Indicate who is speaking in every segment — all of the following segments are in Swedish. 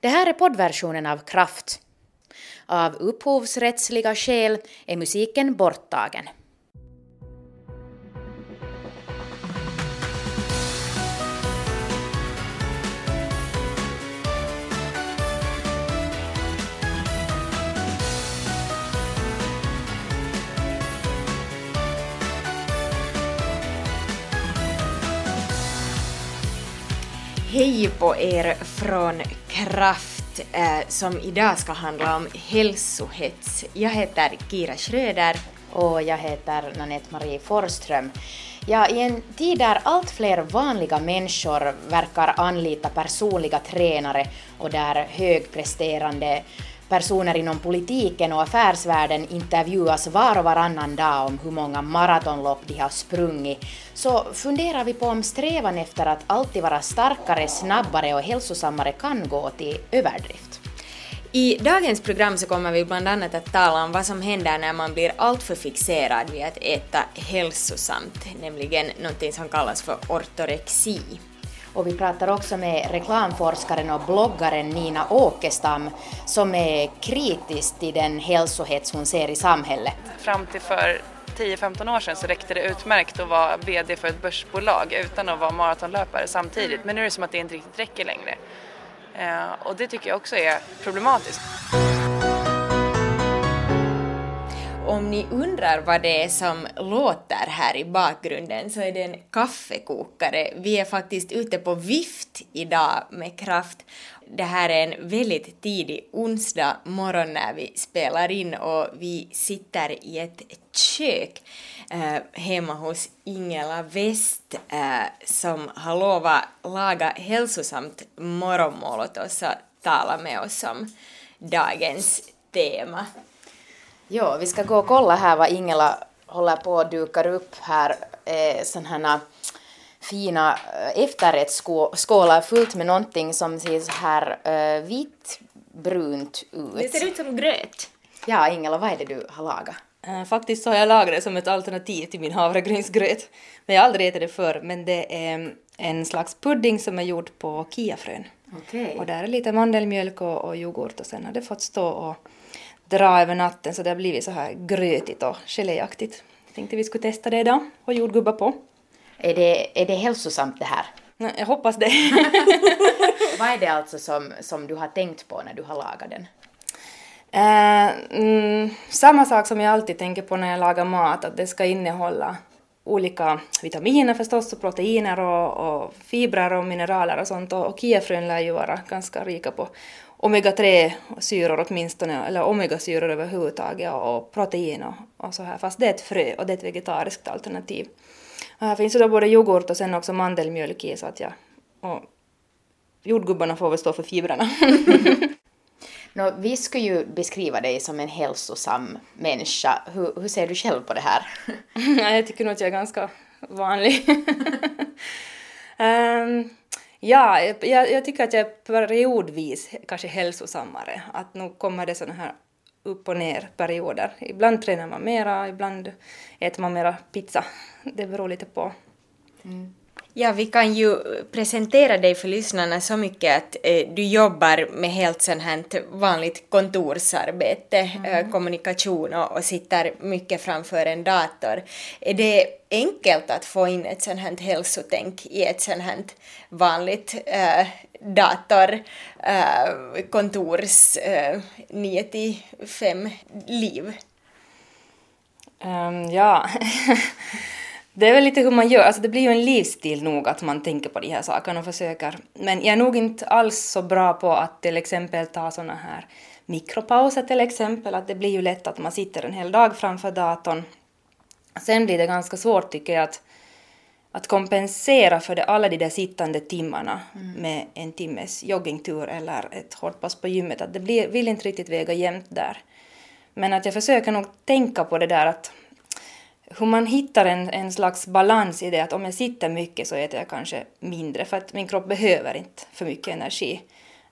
Speaker 1: Det här är poddversionen av Kraft. Av upphovsrättsliga skäl är musiken borttagen.
Speaker 2: Hej på er från Kraft eh, som idag ska handla om hälsohets. Jag heter Kira Schröder.
Speaker 1: Och jag heter Nanette Marie Forström. Ja, I en tid där allt fler vanliga människor verkar anlita personliga tränare och där högpresterande personer inom politiken och affärsvärlden intervjuas var och varannan dag om hur många maratonlopp de har sprungit, så funderar vi på om strävan efter att alltid vara starkare, snabbare och hälsosammare kan gå till överdrift.
Speaker 2: I dagens program så kommer vi bland annat att tala om vad som händer när man blir alltför fixerad vid att äta hälsosamt, nämligen någonting som kallas för ortorexi.
Speaker 1: Och vi pratar också med reklamforskaren och bloggaren Nina Åkestam som är kritisk till den hälsohets hon ser i samhället.
Speaker 3: Fram till för 10-15 år sedan så räckte det utmärkt att vara VD för ett börsbolag utan att vara maratonlöpare samtidigt. Men nu är det som att det inte riktigt räcker längre. Eh, och det tycker jag också är problematiskt.
Speaker 2: Om ni undrar vad det är som låter här i bakgrunden så är det en kaffekokare. Vi är faktiskt ute på vift idag med kraft. Det här är en väldigt tidig onsdag morgon när vi spelar in och vi sitter i ett kök eh, hemma hos Ingela West eh, som har lovat laga hälsosamt morgonmål åt oss och tala med oss om dagens tema.
Speaker 1: Ja, vi ska gå och kolla här vad Ingela håller på att dukar upp här. Eh, sådana här fina eh, efterrättsskålar fullt med någonting som ser så här eh, vitt brunt ut.
Speaker 2: Det ser ut som gröt.
Speaker 1: Ja, Ingela, vad är det du har lagat?
Speaker 4: Uh, faktiskt så har jag lagat det som ett alternativ till min havregrynsgröt. Men jag har aldrig ätit det förr, men det är en slags pudding som är gjord på kiafrön.
Speaker 1: Okay.
Speaker 4: Och där är lite mandelmjölk och, och yoghurt och sen har det fått stå och dra över natten så det har blivit så här grötigt och geléaktigt. Tänkte vi skulle testa det idag och jordgubbar på.
Speaker 1: Är det, är det hälsosamt det här?
Speaker 4: Jag hoppas det.
Speaker 1: Vad är det alltså som, som du har tänkt på när du har lagat den?
Speaker 4: Eh, mm, samma sak som jag alltid tänker på när jag lagar mat, att det ska innehålla olika vitaminer förstås och proteiner och, och fibrer och mineraler och sånt och, och kiafrön lär ju vara ganska rika på omega-3-syror åtminstone, eller omegasyror överhuvudtaget och, och protein och, och så här, fast det är ett frö och det är ett vegetariskt alternativ. Och här finns ju då både yoghurt och sen också mandelmjölk i så att jag, och jordgubbarna får väl stå för fibrerna.
Speaker 1: no, vi skulle ju beskriva dig som en hälsosam människa. Hur, hur ser du själv på det här?
Speaker 4: jag tycker nog att jag är ganska vanlig. um, Ja, jag, jag, tycker att jag är periodvis kanske hälsosammare. Att nu kommer det såna här upp och ner perioder. Ibland tränar man mera, ibland äter man mera pizza. Det beror lite på.
Speaker 2: Mm. Ja, vi kan ju presentera dig för lyssnarna så mycket att eh, du jobbar med helt sånt här vanligt kontorsarbete, mm. eh, kommunikation och, och, sitter mycket framför en dator. Är det enkelt att få in ett sånt här hälsotänk i ett sånt här vanligt eh, dator, eh, kontors eh, 9 till 5 liv?
Speaker 4: Um, ja. Det är väl lite hur man gör, alltså det blir ju en livsstil nog att man tänker på de här sakerna och försöker. Men jag är nog inte alls så bra på att till exempel ta såna här mikropauser till exempel, att det blir ju lätt att man sitter en hel dag framför datorn. Sen blir det ganska svårt tycker jag att, att kompensera för det, alla de där sittande timmarna mm. med en timmes joggingtur eller ett hårt pass på gymmet, att det blir, vill inte riktigt väga jämnt där. Men att jag försöker nog tänka på det där att hur man hittar en, en slags balans i det att om jag sitter mycket så äter jag kanske mindre för att min kropp behöver inte för mycket energi.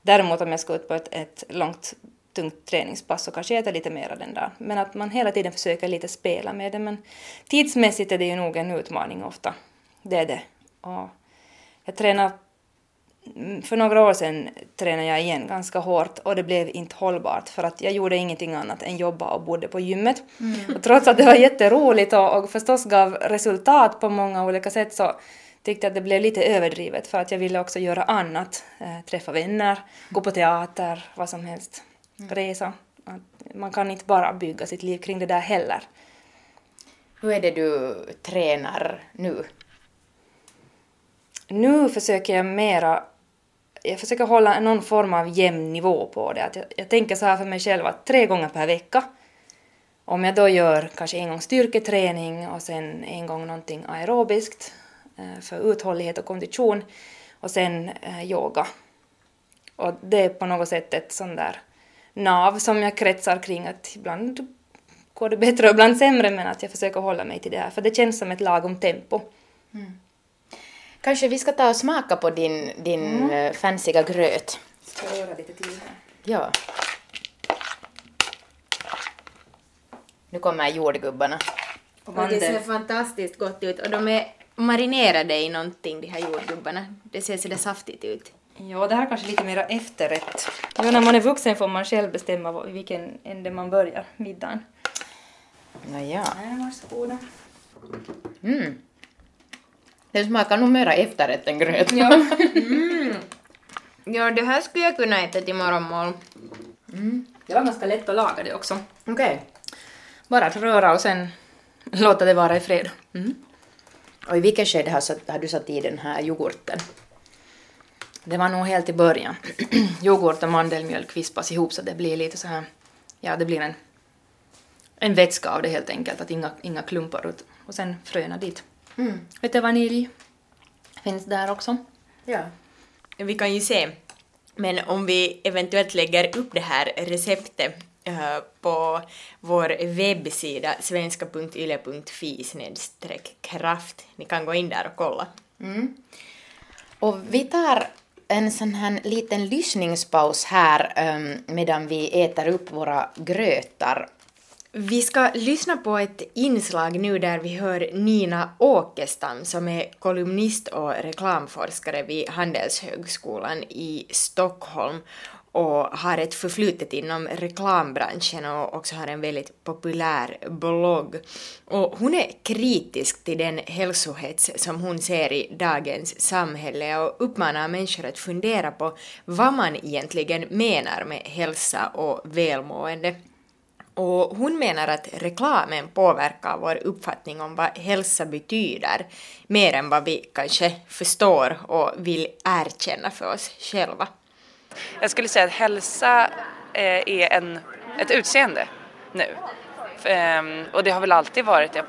Speaker 4: Däremot om jag ska ut på ett, ett långt tungt träningspass så kanske jag äter lite mer den dagen. Men att man hela tiden försöker lite spela med det. Men tidsmässigt är det ju nog en utmaning ofta. Det är det. Och jag tränar för några år sedan tränade jag igen ganska hårt och det blev inte hållbart för att jag gjorde ingenting annat än jobba och bodde på gymmet. Mm. Och trots att det var jätteroligt och, och förstås gav resultat på många olika sätt så tyckte jag att det blev lite överdrivet för att jag ville också göra annat. Eh, träffa vänner, gå på teater, vad som helst, mm. resa. Man kan inte bara bygga sitt liv kring det där heller.
Speaker 1: Hur är det du tränar nu?
Speaker 4: Nu försöker jag mera jag försöker hålla någon form av jämn nivå på det. Att jag, jag tänker så här för mig själv att tre gånger per vecka, om jag då gör kanske en gång styrketräning och sen en gång någonting aerobiskt eh, för uthållighet och kondition och sen eh, yoga. Och det är på något sätt ett sånt där nav som jag kretsar kring att ibland går det bättre och ibland sämre men att jag försöker hålla mig till det här för det känns som ett lagom tempo. Mm.
Speaker 1: Kanske vi ska ta och smaka på din, din mm. Eh, fancyga gröt.
Speaker 4: Ska jag göra lite till här?
Speaker 1: Ja. Nu kommer jordgubbarna.
Speaker 2: Och det ser fantastiskt gott ut och de är marinerade i någonting de här jordgubbarna. Det ser sådär saftigt ut.
Speaker 4: Ja, det här är kanske lite mer efterrätt. Ja, när man är vuxen får man själv bestämma i vilken ände man börjar middagen.
Speaker 1: Nåja.
Speaker 4: Varsågoda.
Speaker 1: Mm. Det smakar nog mera efterrätt än gröt.
Speaker 2: Ja. Mm. ja, det här skulle jag kunna äta till morgonmål.
Speaker 4: Mm. Det var ganska lätt att laga det också.
Speaker 1: Okej. Okay.
Speaker 4: Bara att röra och sen låta det vara i fred. Mm.
Speaker 1: Och i vilket skede har, har du satt i den här yoghurten?
Speaker 4: Det var nog helt i början. Yoghurt och mandelmjölk vispas ihop så det blir lite så här, ja det blir en, en vätska av det helt enkelt, att inga, inga klumpar ut. Och sen fröna dit. Mm. Lite vanilj finns där också.
Speaker 1: Ja.
Speaker 2: Vi kan ju se, men om vi eventuellt lägger upp det här receptet uh, på vår webbsida svenska.yle.fi kraft. Ni kan gå in där och kolla.
Speaker 1: Mm. Och vi tar en sån här liten lyssningspaus här um, medan vi äter upp våra grötar.
Speaker 2: Vi ska lyssna på ett inslag nu där vi hör Nina Åkestam som är kolumnist och reklamforskare vid Handelshögskolan i Stockholm och har ett förflutet inom reklambranschen och också har en väldigt populär blogg. Och hon är kritisk till den hälsohets som hon ser i dagens samhälle och uppmanar människor att fundera på vad man egentligen menar med hälsa och välmående. Och hon menar att reklamen påverkar vår uppfattning om vad hälsa betyder mer än vad vi kanske förstår och vill erkänna för oss själva.
Speaker 3: Jag skulle säga att hälsa eh, är en, ett utseende nu. Ehm, och det har väl alltid varit det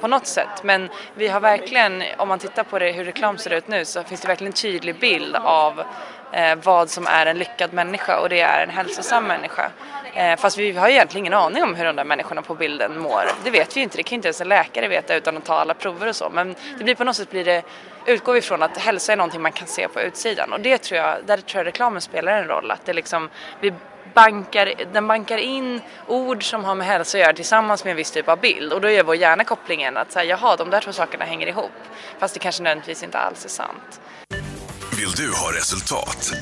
Speaker 3: på, något sätt. Men vi har verkligen, om man tittar på det, hur reklam ser ut nu, så finns det verkligen en tydlig bild av eh, vad som är en lyckad människa och det är en hälsosam människa. Eh, fast vi har egentligen ingen aning om hur de där människorna på bilden mår. Det vet vi ju inte, det kan inte ens en läkare veta utan att ta alla prover och så. Men det blir på något sätt blir det, utgår vi från att hälsa är någonting man kan se på utsidan och det tror jag, där tror jag reklamen spelar en roll. Att det liksom, vi bankar, den bankar in ord som har med hälsa att göra tillsammans med en viss typ av bild och då gör vår hjärna kopplingen att säga jaha, de där två sakerna hänger ihop. Fast det kanske nödvändigtvis inte alls är sant.
Speaker 5: Vill du ha resultat?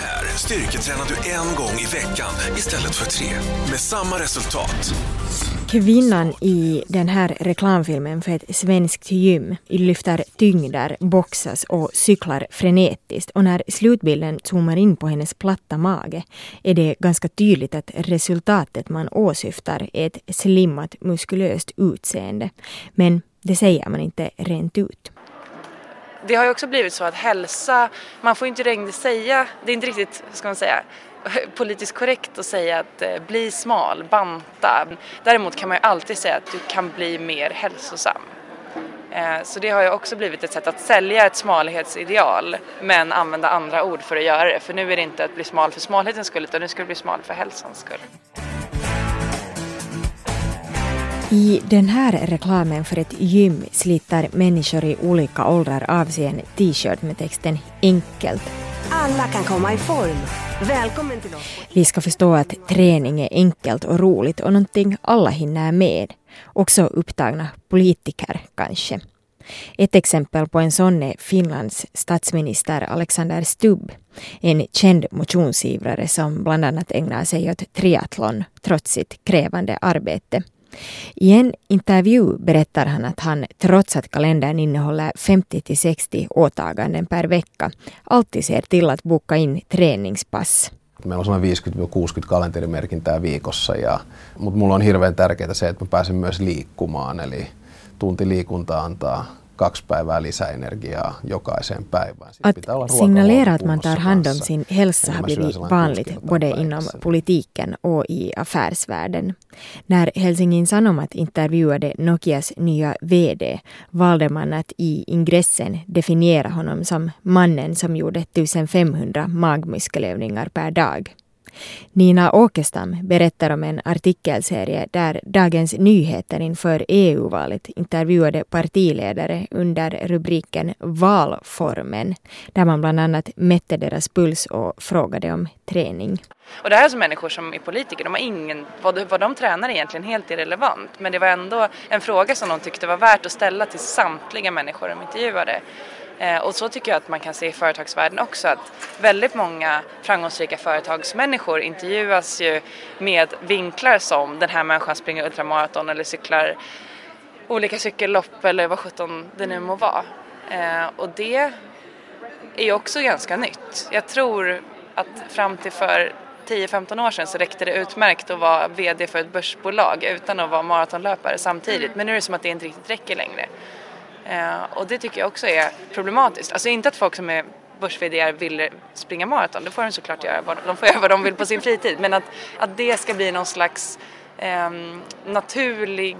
Speaker 5: Här styrketränar du en gång i veckan istället för tre, med samma resultat.
Speaker 2: Kvinnan i den här reklamfilmen för ett svenskt gym lyfter tyngder, boxas och cyklar frenetiskt och när slutbilden zoomar in på hennes platta mage är det ganska tydligt att resultatet man åsyftar är ett slimmat muskulöst utseende. Men det säger man inte rent ut
Speaker 3: det har ju också blivit så att hälsa, man får inte längre säga, det är inte riktigt, ska man säga, politiskt korrekt att säga att eh, bli smal, banta. Däremot kan man ju alltid säga att du kan bli mer hälsosam. Eh, så det har ju också blivit ett sätt att sälja ett smalhetsideal men använda andra ord för att göra det. För nu är det inte att bli smal för smalhetens skull utan nu ska du bli smal för hälsans skull.
Speaker 2: I den här reklamen för ett gym sliter människor i olika åldrar av sig en t-shirt med texten enkelt.
Speaker 6: Alla kan komma i form. Välkommen till oss.
Speaker 2: Vi ska förstå att träning är enkelt och roligt och någonting alla hinner med. Också upptagna politiker kanske. Ett exempel på en sån är Finlands statsminister Alexander Stubb, en känd motionsivrare som bland annat ägnar sig åt triathlon trots sitt krävande arbete. I en intervju berättar han att han, trots att kalendern innehåller 50 till 60 åtaganden per vecka, alltid ser till att boka in träningspass.
Speaker 7: Meillä on 50-60 kalenterimerkintää viikossa, ja, mutta mulla on hirveän tärkeää se, että mä pääsen myös liikkumaan. Eli tunti liikuntaa antaa kaksi päivää lisäenergiaa jokaiseen päivään.
Speaker 2: Att signalera att man tar hand om sin hälsa har blivit vanligt både inom politiken och i affärsvärlden. När Helsingin Sanomat intervjuade Nokias nya VD valde man att i ingressen definiera honom som mannen som gjorde 1500 magmuskelövningar per dag. Nina Åkestam berättar om en artikelserie där Dagens Nyheter inför EU-valet intervjuade partiledare under rubriken Valformen, där man bland annat mätte deras puls och frågade om träning.
Speaker 3: Och det här är alltså människor som är politiker, de har ingen, vad, vad de tränar är egentligen helt irrelevant. Men det var ändå en fråga som de tyckte var värt att ställa till samtliga människor de intervjuade. Eh, och så tycker jag att man kan se i företagsvärlden också att väldigt många framgångsrika företagsmänniskor intervjuas ju med vinklar som den här människan springer ultramaraton eller cyklar olika cykellopp eller vad sjutton det nu må vara. Eh, och det är ju också ganska nytt. Jag tror att fram till för 10-15 år sedan så räckte det utmärkt att vara VD för ett börsbolag utan att vara maratonlöpare samtidigt. Men nu är det som att det inte riktigt räcker längre. Eh, och det tycker jag också är problematiskt. Alltså inte att folk som är börs vill springa maraton, det får de såklart göra, de får göra vad de vill på sin fritid. Men att, att det ska bli någon slags eh, naturlig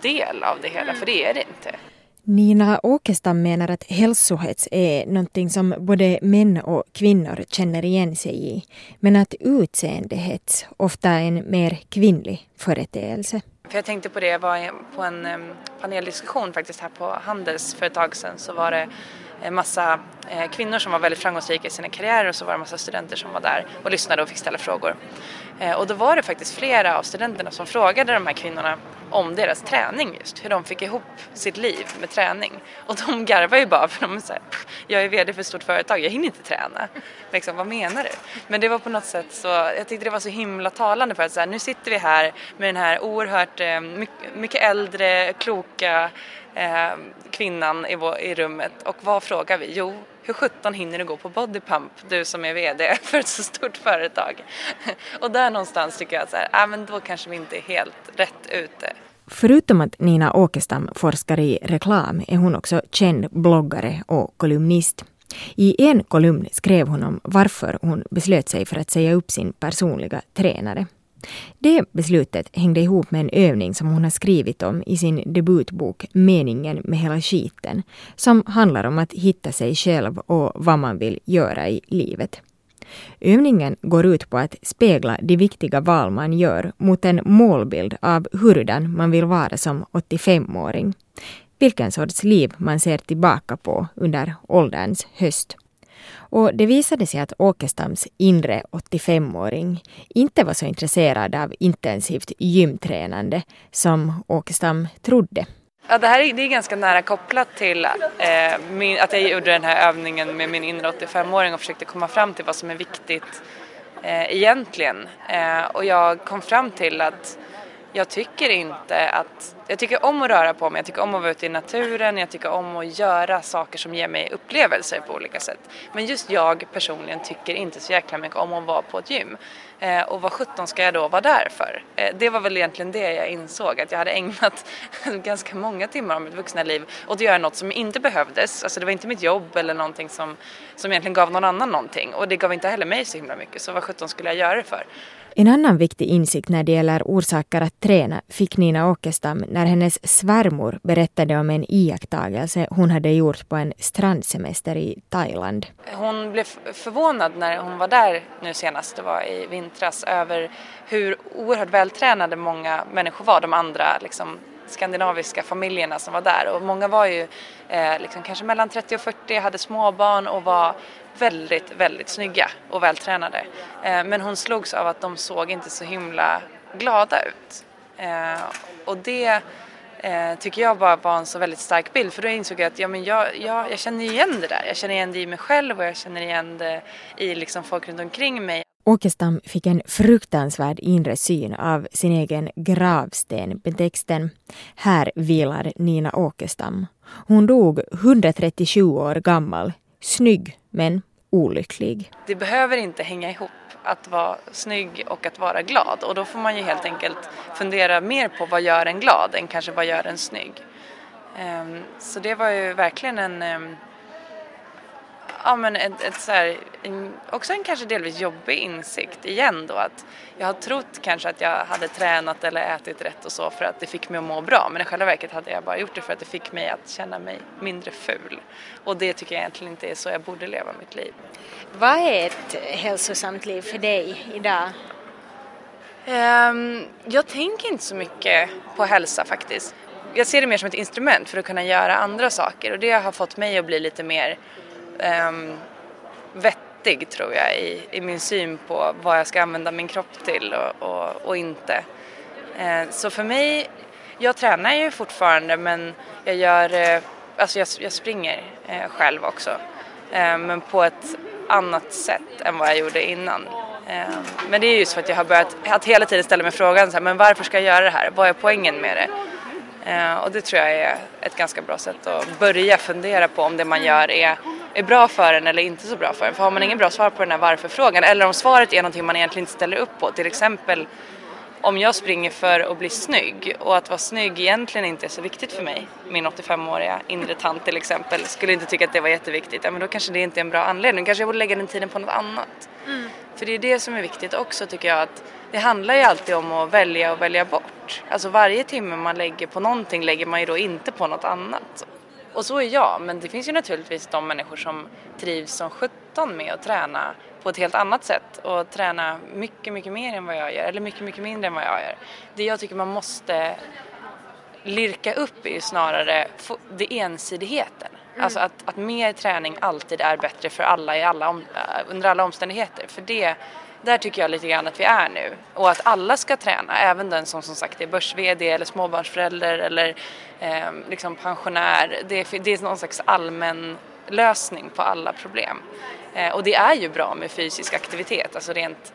Speaker 3: del av det hela, för det är det inte.
Speaker 2: Nina Åkestam menar att hälsohets är någonting som både män och kvinnor känner igen sig i, men att utseendehets ofta är en mer kvinnlig företeelse.
Speaker 3: För jag tänkte på det, jag var på en paneldiskussion faktiskt här på Handels för ett tag sedan så var det en massa eh, kvinnor som var väldigt framgångsrika i sina karriärer och så var det en massa studenter som var där och lyssnade och fick ställa frågor. Eh, och då var det faktiskt flera av studenterna som frågade de här kvinnorna om deras träning just, hur de fick ihop sitt liv med träning. Och de garvar ju bara för de är såhär, jag är VD för ett stort företag, jag hinner inte träna. Liksom, vad menar du? Men det var på något sätt så, jag tyckte det var så himla talande för att så här, nu sitter vi här med den här oerhört eh, mycket äldre, kloka eh, kvinnan i, vår, i rummet och vad frågar vi? Jo, hur sjutton hinner du gå på bodypump, du som är VD för ett så stort företag? och där någonstans tycker jag så här, ah, men då kanske vi inte är helt rätt ute.
Speaker 2: Förutom att Nina Åkestam forskar i reklam är hon också känd bloggare och kolumnist. I en kolumn skrev hon om varför hon beslöt sig för att säga upp sin personliga tränare. Det beslutet hängde ihop med en övning som hon har skrivit om i sin debutbok Meningen med hela skiten, som handlar om att hitta sig själv och vad man vill göra i livet. Övningen går ut på att spegla de viktiga val man gör mot en målbild av hurdan man vill vara som 85-åring. Vilken sorts liv man ser tillbaka på under ålderns höst. Och det visade sig att Åkestams inre 85-åring inte var så intresserad av intensivt gymtränande som Åkestam trodde.
Speaker 3: Ja, det här är, det är ganska nära kopplat till eh, min, att jag gjorde den här övningen med min inre 85-åring och försökte komma fram till vad som är viktigt eh, egentligen. Eh, och jag kom fram till att jag tycker inte att, jag tycker om att röra på mig, jag tycker om att vara ute i naturen, jag tycker om att göra saker som ger mig upplevelser på olika sätt. Men just jag personligen tycker inte så jäkla mycket om att vara på ett gym. Eh, och vad sjutton ska jag då vara där för? Eh, det var väl egentligen det jag insåg, att jag hade ägnat ganska många timmar av mitt vuxna liv åt att göra något som inte behövdes. Alltså det var inte mitt jobb eller någonting som, som egentligen gav någon annan någonting. Och det gav inte heller mig så himla mycket, så vad sjutton skulle jag göra det för?
Speaker 2: En annan viktig insikt när det gäller orsaker att träna fick Nina Åkestam när hennes svärmor berättade om en iakttagelse hon hade gjort på en strandsemester i Thailand.
Speaker 3: Hon blev förvånad när hon var där nu senast, det var i vintras, över hur oerhört vältränade många människor var, de andra liksom, skandinaviska familjerna som var där och många var ju eh, liksom kanske mellan 30 och 40, hade småbarn och var väldigt, väldigt snygga och vältränade. Eh, men hon slogs av att de såg inte så himla glada ut. Eh, och det eh, tycker jag bara var en så väldigt stark bild för då insåg jag att ja, men jag, jag, jag känner igen det där. Jag känner igen det i mig själv och jag känner igen det i liksom folk runt omkring mig.
Speaker 2: Åkestam fick en fruktansvärd inre syn av sin egen gravsten med texten Här vilar Nina Åkestam. Hon dog 137 år gammal, snygg men olycklig.
Speaker 3: Det behöver inte hänga ihop att vara snygg och att vara glad och då får man ju helt enkelt fundera mer på vad gör en glad än kanske vad gör en snygg. Ehm, så det var ju verkligen en ehm, ja, men ett, ett så här, en, också en kanske delvis jobbig insikt igen då att jag har trott kanske att jag hade tränat eller ätit rätt och så för att det fick mig att må bra men i själva verket hade jag bara gjort det för att det fick mig att känna mig mindre ful och det tycker jag egentligen inte är så jag borde leva mitt liv.
Speaker 2: Vad är ett hälsosamt liv för dig idag?
Speaker 3: Um, jag tänker inte så mycket på hälsa faktiskt. Jag ser det mer som ett instrument för att kunna göra andra saker och det har fått mig att bli lite mer eh, vettig tror jag i, i, min syn på vad jag ska använda min kropp till och, och, och inte. Eh, så för mig, jag tränar ju fortfarande men jag gör, eh, alltså jag, jag springer eh, själv också. Eh, men på ett annat sätt än vad jag gjorde innan. Eh, men det är just för att jag har börjat att hela tiden ställa mig frågan så här, men varför ska jag göra det här? Vad är poängen med det? Och det tror jag är ett ganska bra sätt att börja fundera på om det man gör är är bra för en eller inte så bra för en. För har man ingen bra svar på den här varför-frågan eller om svaret är någonting man egentligen inte ställer upp på, till exempel om jag springer för att bli snygg och att vara snygg egentligen inte är så viktigt för mig, min 85-åriga inre tant till exempel, skulle inte tycka att det var jätteviktigt, ja men då kanske det inte är en bra anledning, kanske jag borde lägga den tiden på något annat. Mm. För det är det som är viktigt också tycker jag, att det handlar ju alltid om att välja och välja bort. Alltså varje timme man lägger på någonting lägger man ju då inte på något annat. Och så är jag, men det finns ju naturligtvis de människor som trivs som sjutton med att träna på ett helt annat sätt och träna mycket, mycket mer än vad jag gör, eller mycket, mycket mindre än vad jag gör. Det jag tycker man måste lirka upp är ju snarare det ensidigheten. Mm. Alltså att, att mer träning alltid är bättre för alla, i alla om, under alla omständigheter. För det där tycker jag lite grann att vi är nu. Och att alla ska träna, även den som som sagt är börs-VD eller småbarnsförälder eller eh, liksom pensionär. Det är, det är någon slags allmän lösning på alla problem. Eh, och det är ju bra med fysisk aktivitet, alltså rent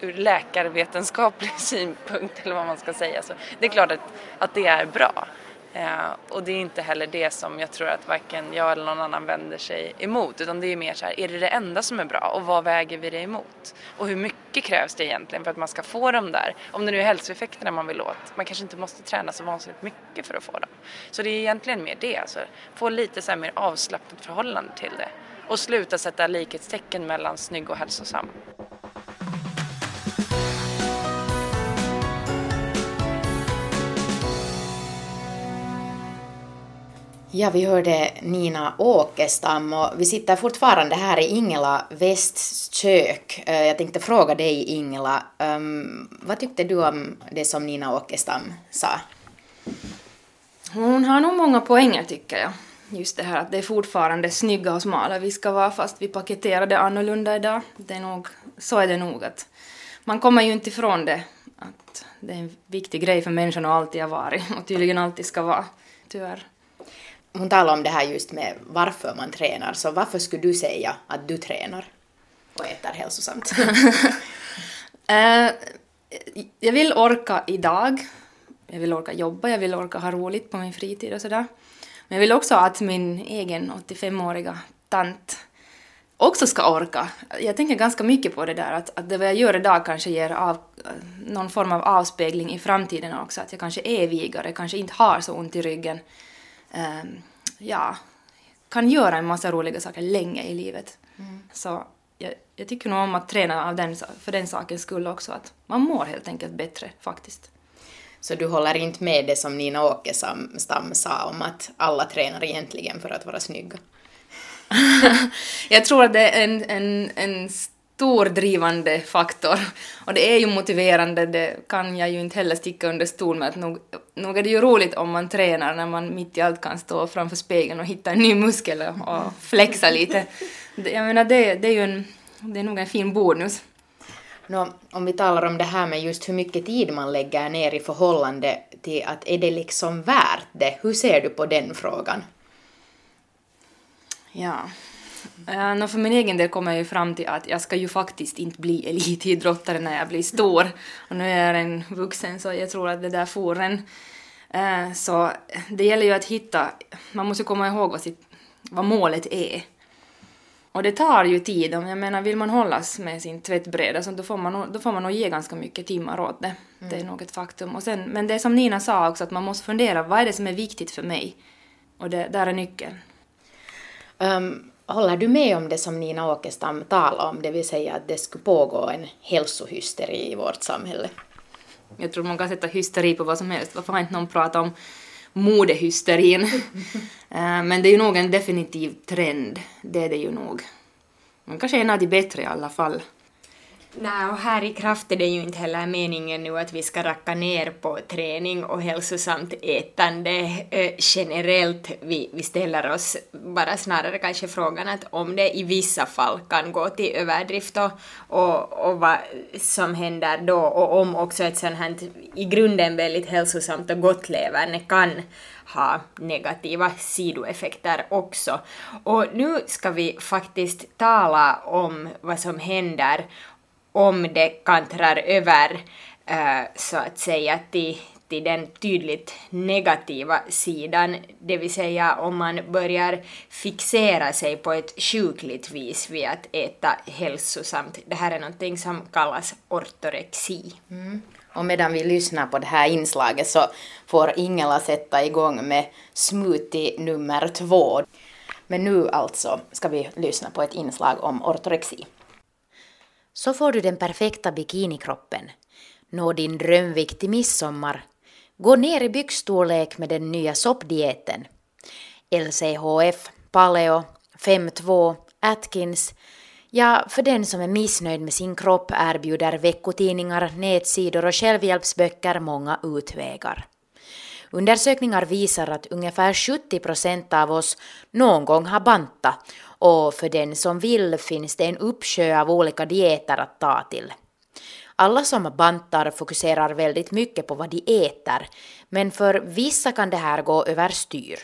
Speaker 3: ur läkarvetenskaplig synpunkt eller vad man ska säga. Så det är klart att, att det är bra. Eh, och det är inte heller det som jag tror att varken jag eller någon annan vänder sig emot utan det är mer så här, är det det enda som är bra och vad väger vi det emot? Och hur mycket krävs det egentligen för att man ska få dem där? Om det nu är hälsoeffekterna man vill åt, man kanske inte måste träna så vansinnigt mycket för att få dem. Så det är egentligen mer det, alltså få lite så här mer avslappnat förhållande till det och sluta sätta likhetstecken mellan snygg och hälsosam.
Speaker 1: Ja, vi hörde Nina Åkestam och vi sitter fortfarande här i Ingela Wests kök. Eh, jag tänkte fråga dig Ingela, um, vad tyckte du om det som Nina Åkestam sa?
Speaker 4: Hon har nog många poänger tycker jag. Just det här att det är fortfarande snygga och smala vi ska vara fast vi paketerar det annorlunda idag. Det är nog, så är det nog att man kommer ju inte ifrån det att det är en viktig grej för människan och alltid har varit och tydligen alltid ska vara, tyvärr
Speaker 1: hon talar om det här just med varför man tränar, så varför skulle du säga att du tränar och äter hälsosamt?
Speaker 4: uh, jag vill orka idag. Jag vill orka jobba, jag vill orka ha roligt på min fritid och sådär. Men jag vill också att min egen 85-åriga tant också ska orka. Jag tänker ganska mycket på det där, att, att det vad jag gör idag kanske ger av, eh, någon form av avspegling i framtiden också, att jag kanske är vigare, kanske inte har så ont i ryggen um, ja, kan göra en massa roliga saker länge i livet. Mm. Så jag, jag, tycker nog om att träna av den, för den sakens skull också, att man mår helt enkelt bättre faktiskt.
Speaker 1: Så du håller inte med det som Nina Åkestam sa om att alla tränar egentligen för att vara snygga?
Speaker 4: jag tror att det är en, en, en stor drivande faktor. Och det är ju motiverande, det kan jag ju inte heller sticka under stol med. Att nog, nog är det ju roligt om man tränar när man mitt i allt kan stå framför spegeln och hitta en ny muskel och flexa lite. Jag menar, det, det är ju en, det är nog en fin bonus.
Speaker 1: Nå, om vi talar om det här med just hur mycket tid man lägger ner i förhållande till att är det liksom värt det? Hur ser du på den frågan?
Speaker 4: Ja. Uh, no, för min egen del kommer jag ju fram till att jag ska ju faktiskt inte bli elitidrottare när jag blir stor. Och nu är jag en vuxen så jag tror att det där får en. Uh, så det gäller ju att hitta, man måste komma ihåg vad, sitt, vad målet är. Och det tar ju tid. Jag menar, vill man hållas med sin tvättbräda så då får man, då får man nog ge ganska mycket timmar åt det. Mm. Det är nog ett faktum. Och sen, men det är som Nina sa också, att man måste fundera, vad är det som är viktigt för mig? Och det, där är nyckeln.
Speaker 1: Um, håller du med om det som Nina Åkestam talade om, det vill säga att det skulle pågå en hälsohysteri i vårt samhälle?
Speaker 4: Jag tror man kan sätta hysteri på vad som helst. Varför har inte någon pratat om modehysterin. Eh, men det är ju nog en definitiv trend, det är det ju nog. Men kanske en av de bättre i alla fall.
Speaker 2: Nej, och här i kraft är det ju inte heller meningen nu att vi ska racka ner på träning och hälsosamt ätande eh, generellt. Vi, vi ställer oss bara snarare kanske frågan att om det i vissa fall kan gå till överdrift och, och, och vad som händer då och om också ett sånt här i grunden väldigt hälsosamt och gott leverne kan ha negativa sidoeffekter också. Och nu ska vi faktiskt tala om vad som händer om det kantrar över eh, så att säga till, till den tydligt negativa sidan, det vill säga om man börjar fixera sig på ett sjukligt vis vid att äta hälsosamt. Det här är någonting som kallas ortorexi.
Speaker 1: Mm. Och medan vi lyssnar på det här inslaget så får Ingela sätta igång med smoothie nummer två. Men nu alltså ska vi lyssna på ett inslag om ortorexi. Så får du den perfekta bikinikroppen. Nå din drömvikt till midsommar. Gå ner i byxstorlek med den nya soppdieten. LCHF, Paleo, 5.2, Atkins. Ja, för den som är missnöjd med sin kropp erbjuder veckotidningar, nätsidor och självhjälpsböcker många utvägar. Undersökningar visar att ungefär 70 procent av oss någon gång har bantat och för den som vill finns det en uppsjö av olika dieter att ta till. Alla som bantar fokuserar väldigt mycket på vad de äter, men för vissa kan det här gå överstyr.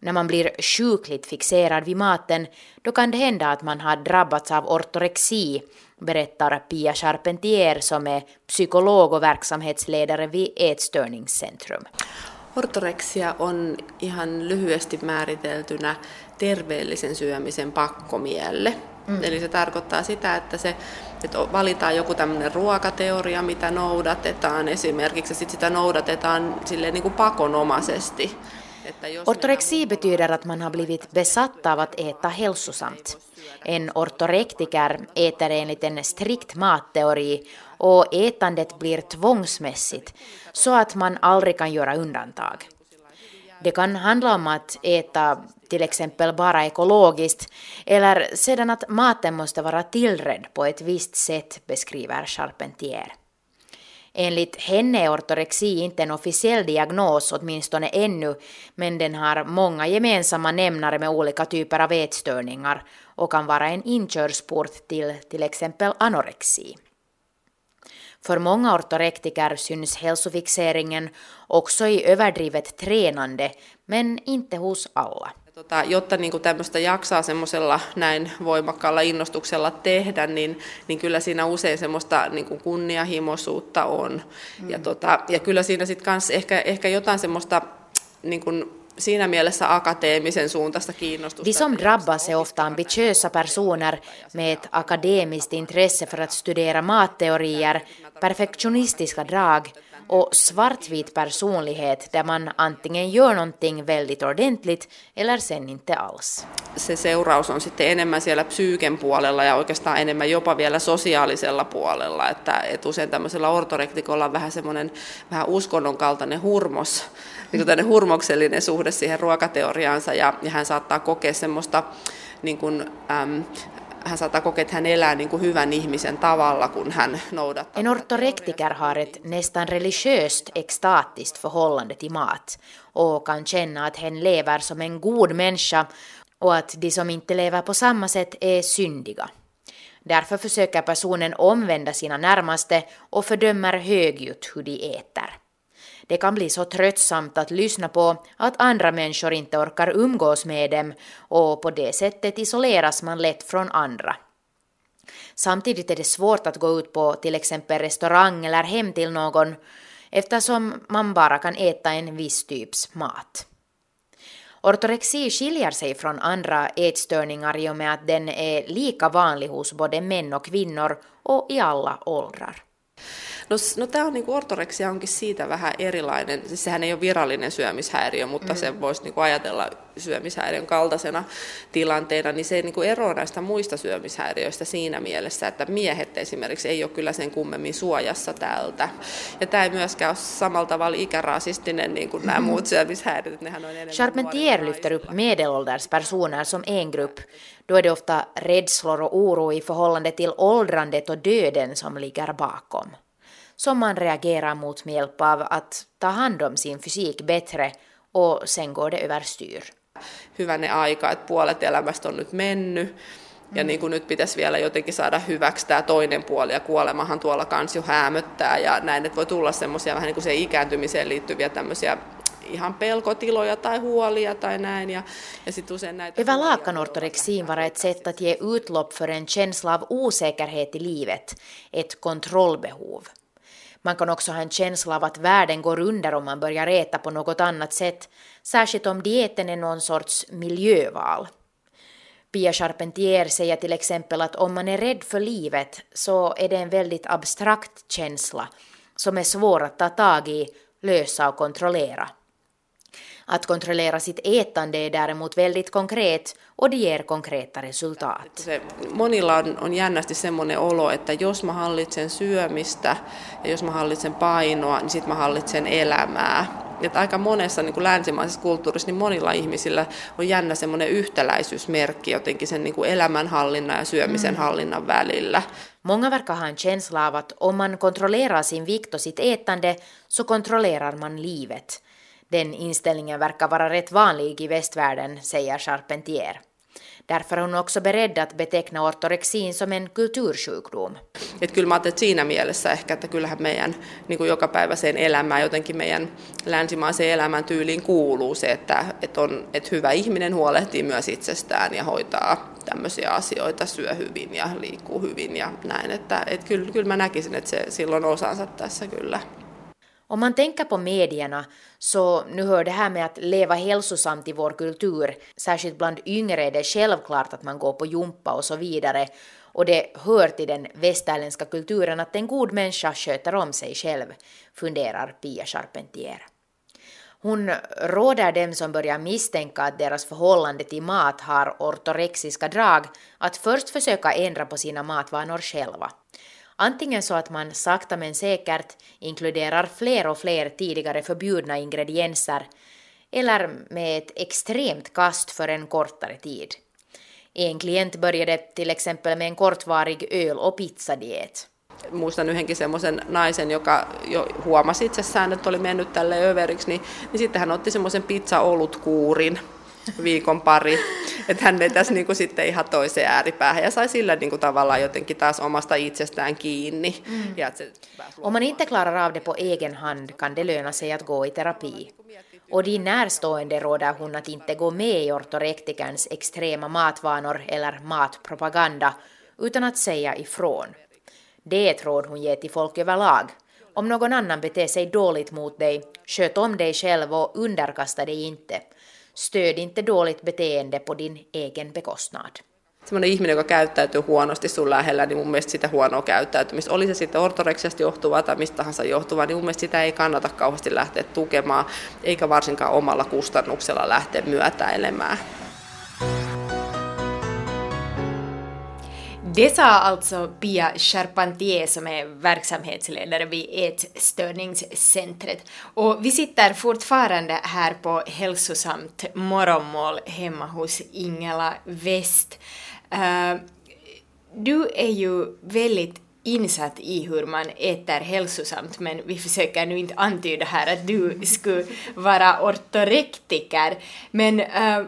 Speaker 1: När man blir sjukligt fixerad vid maten, då kan det hända att man har drabbats av ortorexi, berättar Pia Charpentier som är psykolog och verksamhetsledare vid Ätstörningscentrum.
Speaker 8: Ortoreksia on ihan lyhyesti määriteltynä terveellisen syömisen pakkomielle. Mm. Eli se tarkoittaa sitä, että, se, että valitaan joku tämmöinen ruokateoria, mitä noudatetaan esimerkiksi, ja sitten sitä noudatetaan silleen niin kuin pakonomaisesti.
Speaker 1: Ortorexi betyder att man har blivit besatt av att äta hälsosamt. En ortorektiker äter enligt en strikt matteori och ätandet blir tvångsmässigt så att man aldrig kan göra undantag. Det kan handla om att äta till exempel bara ekologiskt eller sedan att maten måste vara tillredd på ett visst sätt, beskriver Charpentier. Enligt henne är ortorexi inte en officiell diagnos, åtminstone ännu, men den har många gemensamma nämnare med olika typer av ätstörningar och kan vara en inkörsport till till exempel anorexi. För många ortorektiker syns hälsofixeringen också i överdrivet tränande, men inte hos alla.
Speaker 8: Tota, jotta niin kuin tämmöistä jaksaa semmoisella näin voimakkaalla innostuksella tehdä, niin, niin kyllä siinä usein semmoista niin kuin kunnianhimoisuutta on. Mm. Ja, tota, ja kyllä siinä sitten kanssa ehkä, ehkä jotain semmoista niin kuin siinä mielessä akateemisen suuntaista kiinnostusta.
Speaker 1: De som drabbas är ofta ambitiösa personer med ett akademiskt intresse för att studera matteorier, perfektionistiska drag och svartvit personlighet där man antingen gör någonting väldigt ordentligt eller sen inte alls.
Speaker 8: Se seuraus on sitten enemmän siellä psyyken puolella ja oikeastaan enemmän jopa vielä sosiaalisella puolella, että, että usein tämmöisellä ortorektikolla on vähän semmoinen vähän uskonnon kaltainen hurmos, niin kuin hurmoksellinen suhde siihen ruokateoriaansa ja, ja hän saattaa kokea semmoista niin kuin, äm, hän saattaa kokea, että hän elää niin kuin hyvän ihmisen tavalla, kun hän noudattaa.
Speaker 1: En ortorektiker har ett nästan religiöst extatiskt förhållande till mat och kan känna att hen lever som en god människa och att de som inte lever på samma sätt är syndiga. Därför försöker personen omvända sina närmaste och fördömer högljutt hur de äter. Det kan bli så tröttsamt att lyssna på att andra människor inte orkar umgås med dem och på det sättet isoleras man lätt från andra. Samtidigt är det svårt att gå ut på till exempel restaurang eller hem till någon eftersom man bara kan äta en viss typs mat. Ortorexi skiljer sig från andra ätstörningar i och med att den är lika vanlig hos både män och kvinnor och i alla åldrar.
Speaker 8: No, no tämä on niin ortoreksia onkin siitä vähän erilainen. Siis sehän ei ole virallinen syömishäiriö, mutta mm. se voisi niin ajatella syömishäiriön kaltaisena tilanteena, niin se niin eroaa näistä muista syömishäiriöistä siinä mielessä, että miehet esimerkiksi ei ole kyllä sen kummemmin suojassa tältä. Ja tämä ei myöskään ole samalla tavalla ikärasistinen niin kuin nämä muut syömishäiriöt. Nehän on enemmän
Speaker 1: Charpentier lyfter upp medelålders personer som en grupp. Då är det ofta rädslor och oro i förhållande till åldrandet och döden som ligger bakom. Som man reagerar mot med hjälp av att ta hand om sin fysik bättre och sen går det överstyr.
Speaker 8: Hyvänen aika, että puolet elämästä on nyt mennyt. Ja niin kuin nyt pitäisi vielä jotenkin saada hyväksi tämä toinen puoli, ja kuolemahan tuolla kans jo häämöttää, ja näin, että voi tulla semmoisia vähän niin kuin se ikääntymiseen liittyviä tämmöisiä ihan pelkotiloja tai huolia tai näin. Ja, ja sit usein näitä
Speaker 1: Överlag vara ett sätt att ge utlopp för en känsla av osäkerhet i livet, ett kontrollbehov. Man kan också ha en känsla av att världen går under om man börjar äta på något annat sätt, särskilt om dieten är någon sorts miljöval. Pia Charpentier säger till exempel att om man är rädd för livet så är det en väldigt abstrakt känsla som är svår att ta tag i, lösa och kontrollera. Att kontrollera sitt ätande är däremot väldigt konkret och det ger konkreta resultat.
Speaker 8: Se, monilla on, on jännästi semmoinen olo, että jos mä hallitsen syömistä ja jos mä hallitsen painoa, niin sitten mä hallitsen elämää. Että aika monessa niin kuin länsimaisessa kulttuurissa niin monilla ihmisillä on jännä semmoinen yhtäläisyysmerkki jotenkin sen niin kuin elämänhallinnan ja syömisen mm. hallinnan välillä.
Speaker 1: Många verkar ha en känsla av att om man kontrollerar sin vikt och sitt ätande så kontrollerar man livet. Den inställningen verkar vara rätt vanlig i västvärlden, säger Charpentier. Därför är hon också beredd att beteckna ortorexin som en kultursjukdom.
Speaker 8: Et kyllä mä että siinä mielessä ehkä, että kyllähän meidän niin kuin jokapäiväiseen elämään, jotenkin meidän länsimaiseen elämän tyyliin kuuluu se, että, että, on, että hyvä ihminen huolehtii myös itsestään ja hoitaa tämmöisiä asioita, syö hyvin ja liikkuu hyvin ja näin. Että, että kyllä, kyllä mä näkisin, että se silloin osansa tässä kyllä.
Speaker 1: Om man tänker på medierna så nu hör det här med att leva hälsosamt i vår kultur, särskilt bland yngre är det självklart att man går på jumpa och så vidare och det hör till den västerländska kulturen att en god människa sköter om sig själv, funderar Pia Charpentier. Hon råder dem som börjar misstänka att deras förhållande till mat har ortorexiska drag att först försöka ändra på sina matvanor själva. Antingen så att man sakta men säkert inkluderar fler och fler tidigare förbjudna ingredienser eller med ett extremt kast för en kortare tid. En klient började till exempel med en kortvarig öl- och pizzadiet.
Speaker 8: muistan yhdenkin semmoisen naisen, joka jo huomasi itsessään, että oli mennyt tälle överiksi, niin, niin sitten hän otti semmoisen pizza-olutkuurin viikon pari, että hän vetäisi niin kuin sitten ihan toiseen ääripäähän ja sai sillä niin kuin tavallaan jotenkin taas omasta itsestään kiinni. Mm. Ja se
Speaker 1: Om man inte klarar av det på egen hand kan det löna sig att gå i terapi. Och de närstående råder hon att inte gå med i ortorektikerns extrema matvanor eller matpropaganda utan att säga ifrån. Det är ett råd hon ger till folk överlag. Om någon annan beter sig dåligt mot dig, sköt om dig själv och underkasta dig inte. Stöd inte dåligt beteende på din egen bekostnad.
Speaker 8: Sellainen ihminen, joka käyttäytyy huonosti sun lähellä, niin mun mielestä sitä huonoa käyttäytymistä, oli se sitten ortoreksiasta johtuvaa tai mistä tahansa johtuvaa, niin mun mielestä sitä ei kannata kauheasti lähteä tukemaan, eikä varsinkaan omalla kustannuksella lähteä myötäilemään.
Speaker 2: Det sa alltså Pia Charpentier som är verksamhetsledare vid Ätstörningscentret. Och vi sitter fortfarande här på hälsosamt morgonmål hemma hos Ingela West. Uh, du är ju väldigt insatt i hur man äter hälsosamt men vi försöker nu inte antyda här att du skulle vara ortorektiker. Men äh,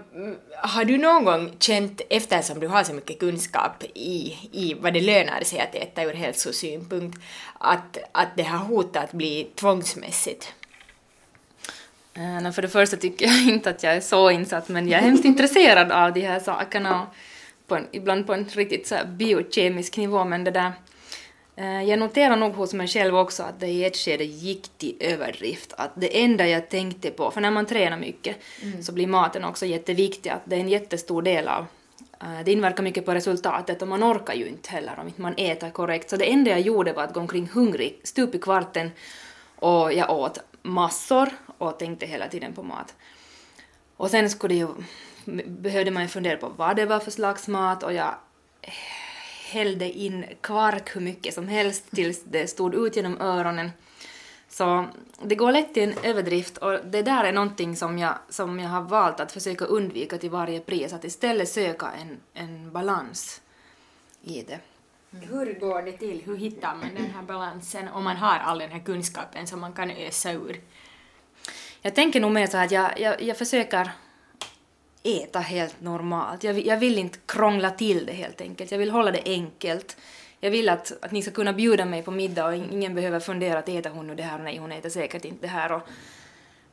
Speaker 2: har du någon gång känt, eftersom du har så mycket kunskap i, i vad det lönar sig att äta ur hälsosynpunkt, att, att det har hotat att bli tvångsmässigt?
Speaker 4: Äh, för det första tycker jag inte att jag är så insatt, men jag är hemskt intresserad av de här sakerna, på en, ibland på en riktigt så biokemisk nivå, men det där jag noterar nog hos mig själv också att det i ett skede gick till överdrift. Att det enda jag tänkte på, för när man tränar mycket mm. så blir maten också jätteviktig, att det är en jättestor del av uh, det inverkar mycket på resultatet och man orkar ju inte heller om inte man äter korrekt. Så det enda jag gjorde var att gå omkring hungrig stup i kvarten och jag åt massor och tänkte hela tiden på mat. Och sen skulle ju, behövde man ju fundera på vad det var för slags mat och jag hällde in kvark hur mycket som helst tills det stod ut genom öronen. Så det går lätt till en överdrift och det där är någonting som jag, som jag har valt att försöka undvika till varje pris, att istället söka en, en balans i det.
Speaker 2: Hur går det till? Hur hittar man den här balansen om man har all den här kunskapen som man kan ösa ur?
Speaker 4: Jag tänker nog mer så att jag, jag, jag försöker äta helt normalt. Jag, jag vill inte krångla till det helt enkelt. Jag vill hålla det enkelt. Jag vill att, att ni ska kunna bjuda mig på middag och ingen behöver fundera att äter hon nu det här? Nej, hon äter säkert inte det här. Och,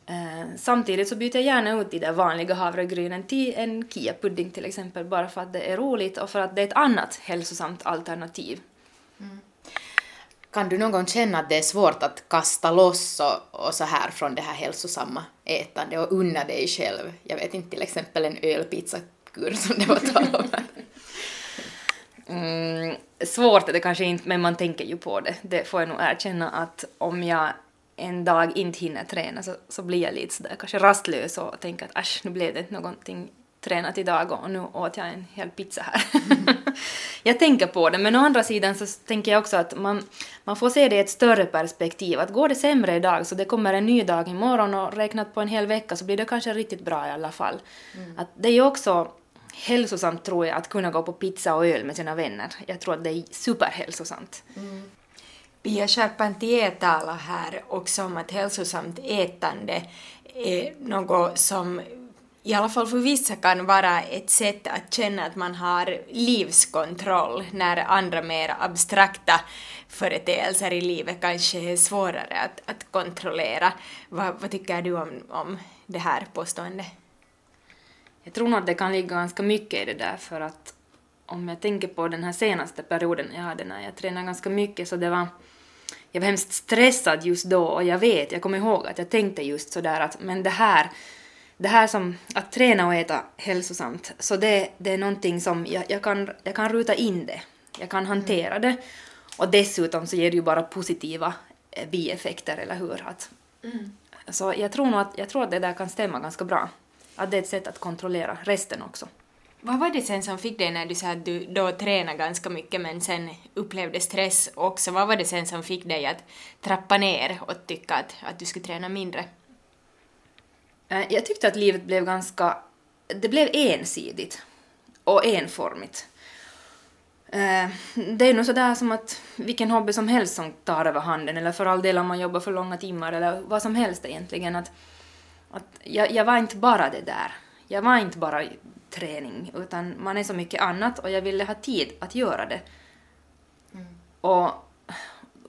Speaker 4: eh, samtidigt så byter jag gärna ut de där vanliga havregrynen till en Kia-pudding till exempel, bara för att det är roligt och för att det är ett annat hälsosamt alternativ. Mm.
Speaker 1: Kan du någon gång känna att det är svårt att kasta loss och, och så här från det här hälsosamma ätande och unna dig själv? Jag vet inte, till exempel en ölpizzakur som det var tal om.
Speaker 4: Mm, svårt är det kanske inte, men man tänker ju på det. Det får jag nog erkänna att om jag en dag inte hinner träna så, så blir jag lite sådär kanske rastlös och tänker att äsch, nu blev det inte någonting tränat idag och nu åt jag en hel pizza här. jag tänker på det, men å andra sidan så tänker jag också att man, man får se det i ett större perspektiv. Att går det sämre idag så det kommer en ny dag imorgon och räknat på en hel vecka så blir det kanske riktigt bra i alla fall. Mm. Att det är ju också hälsosamt tror jag att kunna gå på pizza och öl med sina vänner. Jag tror att det är superhälsosamt. Mm.
Speaker 2: Pia Charpentier talar här också om att hälsosamt ätande är något som i alla fall för vissa kan vara ett sätt att känna att man har livskontroll när andra mer abstrakta företeelser i livet kanske är svårare att, att kontrollera. Vad, vad tycker du om, om det här påståendet?
Speaker 4: Jag tror nog att det kan ligga ganska mycket i det där för att om jag tänker på den här senaste perioden jag hade när jag tränade ganska mycket så det var jag var hemskt stressad just då och jag vet, jag kommer ihåg att jag tänkte just sådär att men det här det här som att träna och äta hälsosamt, så det, det är någonting som jag, jag, kan, jag kan ruta in det. Jag kan hantera det. Och dessutom så ger det ju bara positiva eh, bieffekter, eller hur? Att, mm. Så jag tror nog att, jag tror att det där kan stämma ganska bra. Att det är ett sätt att kontrollera resten också.
Speaker 2: Vad var det sen som fick dig när du sa att du då tränade ganska mycket men sen upplevde stress också? Vad var det sen som fick dig att trappa ner och tycka att, att du skulle träna mindre?
Speaker 4: Eh, jag tyckte att livet blev ganska... Det blev ensidigt och enformigt. Eh, det är nog sådär som att vilken hobby som helst som tar över handen, eller för all del om man jobbar för långa timmar, eller vad som helst egentligen. Att, att jag, jag var inte bara det där. Jag var inte bara träning, utan man är så mycket annat och jag ville ha tid att göra det. Mm. Och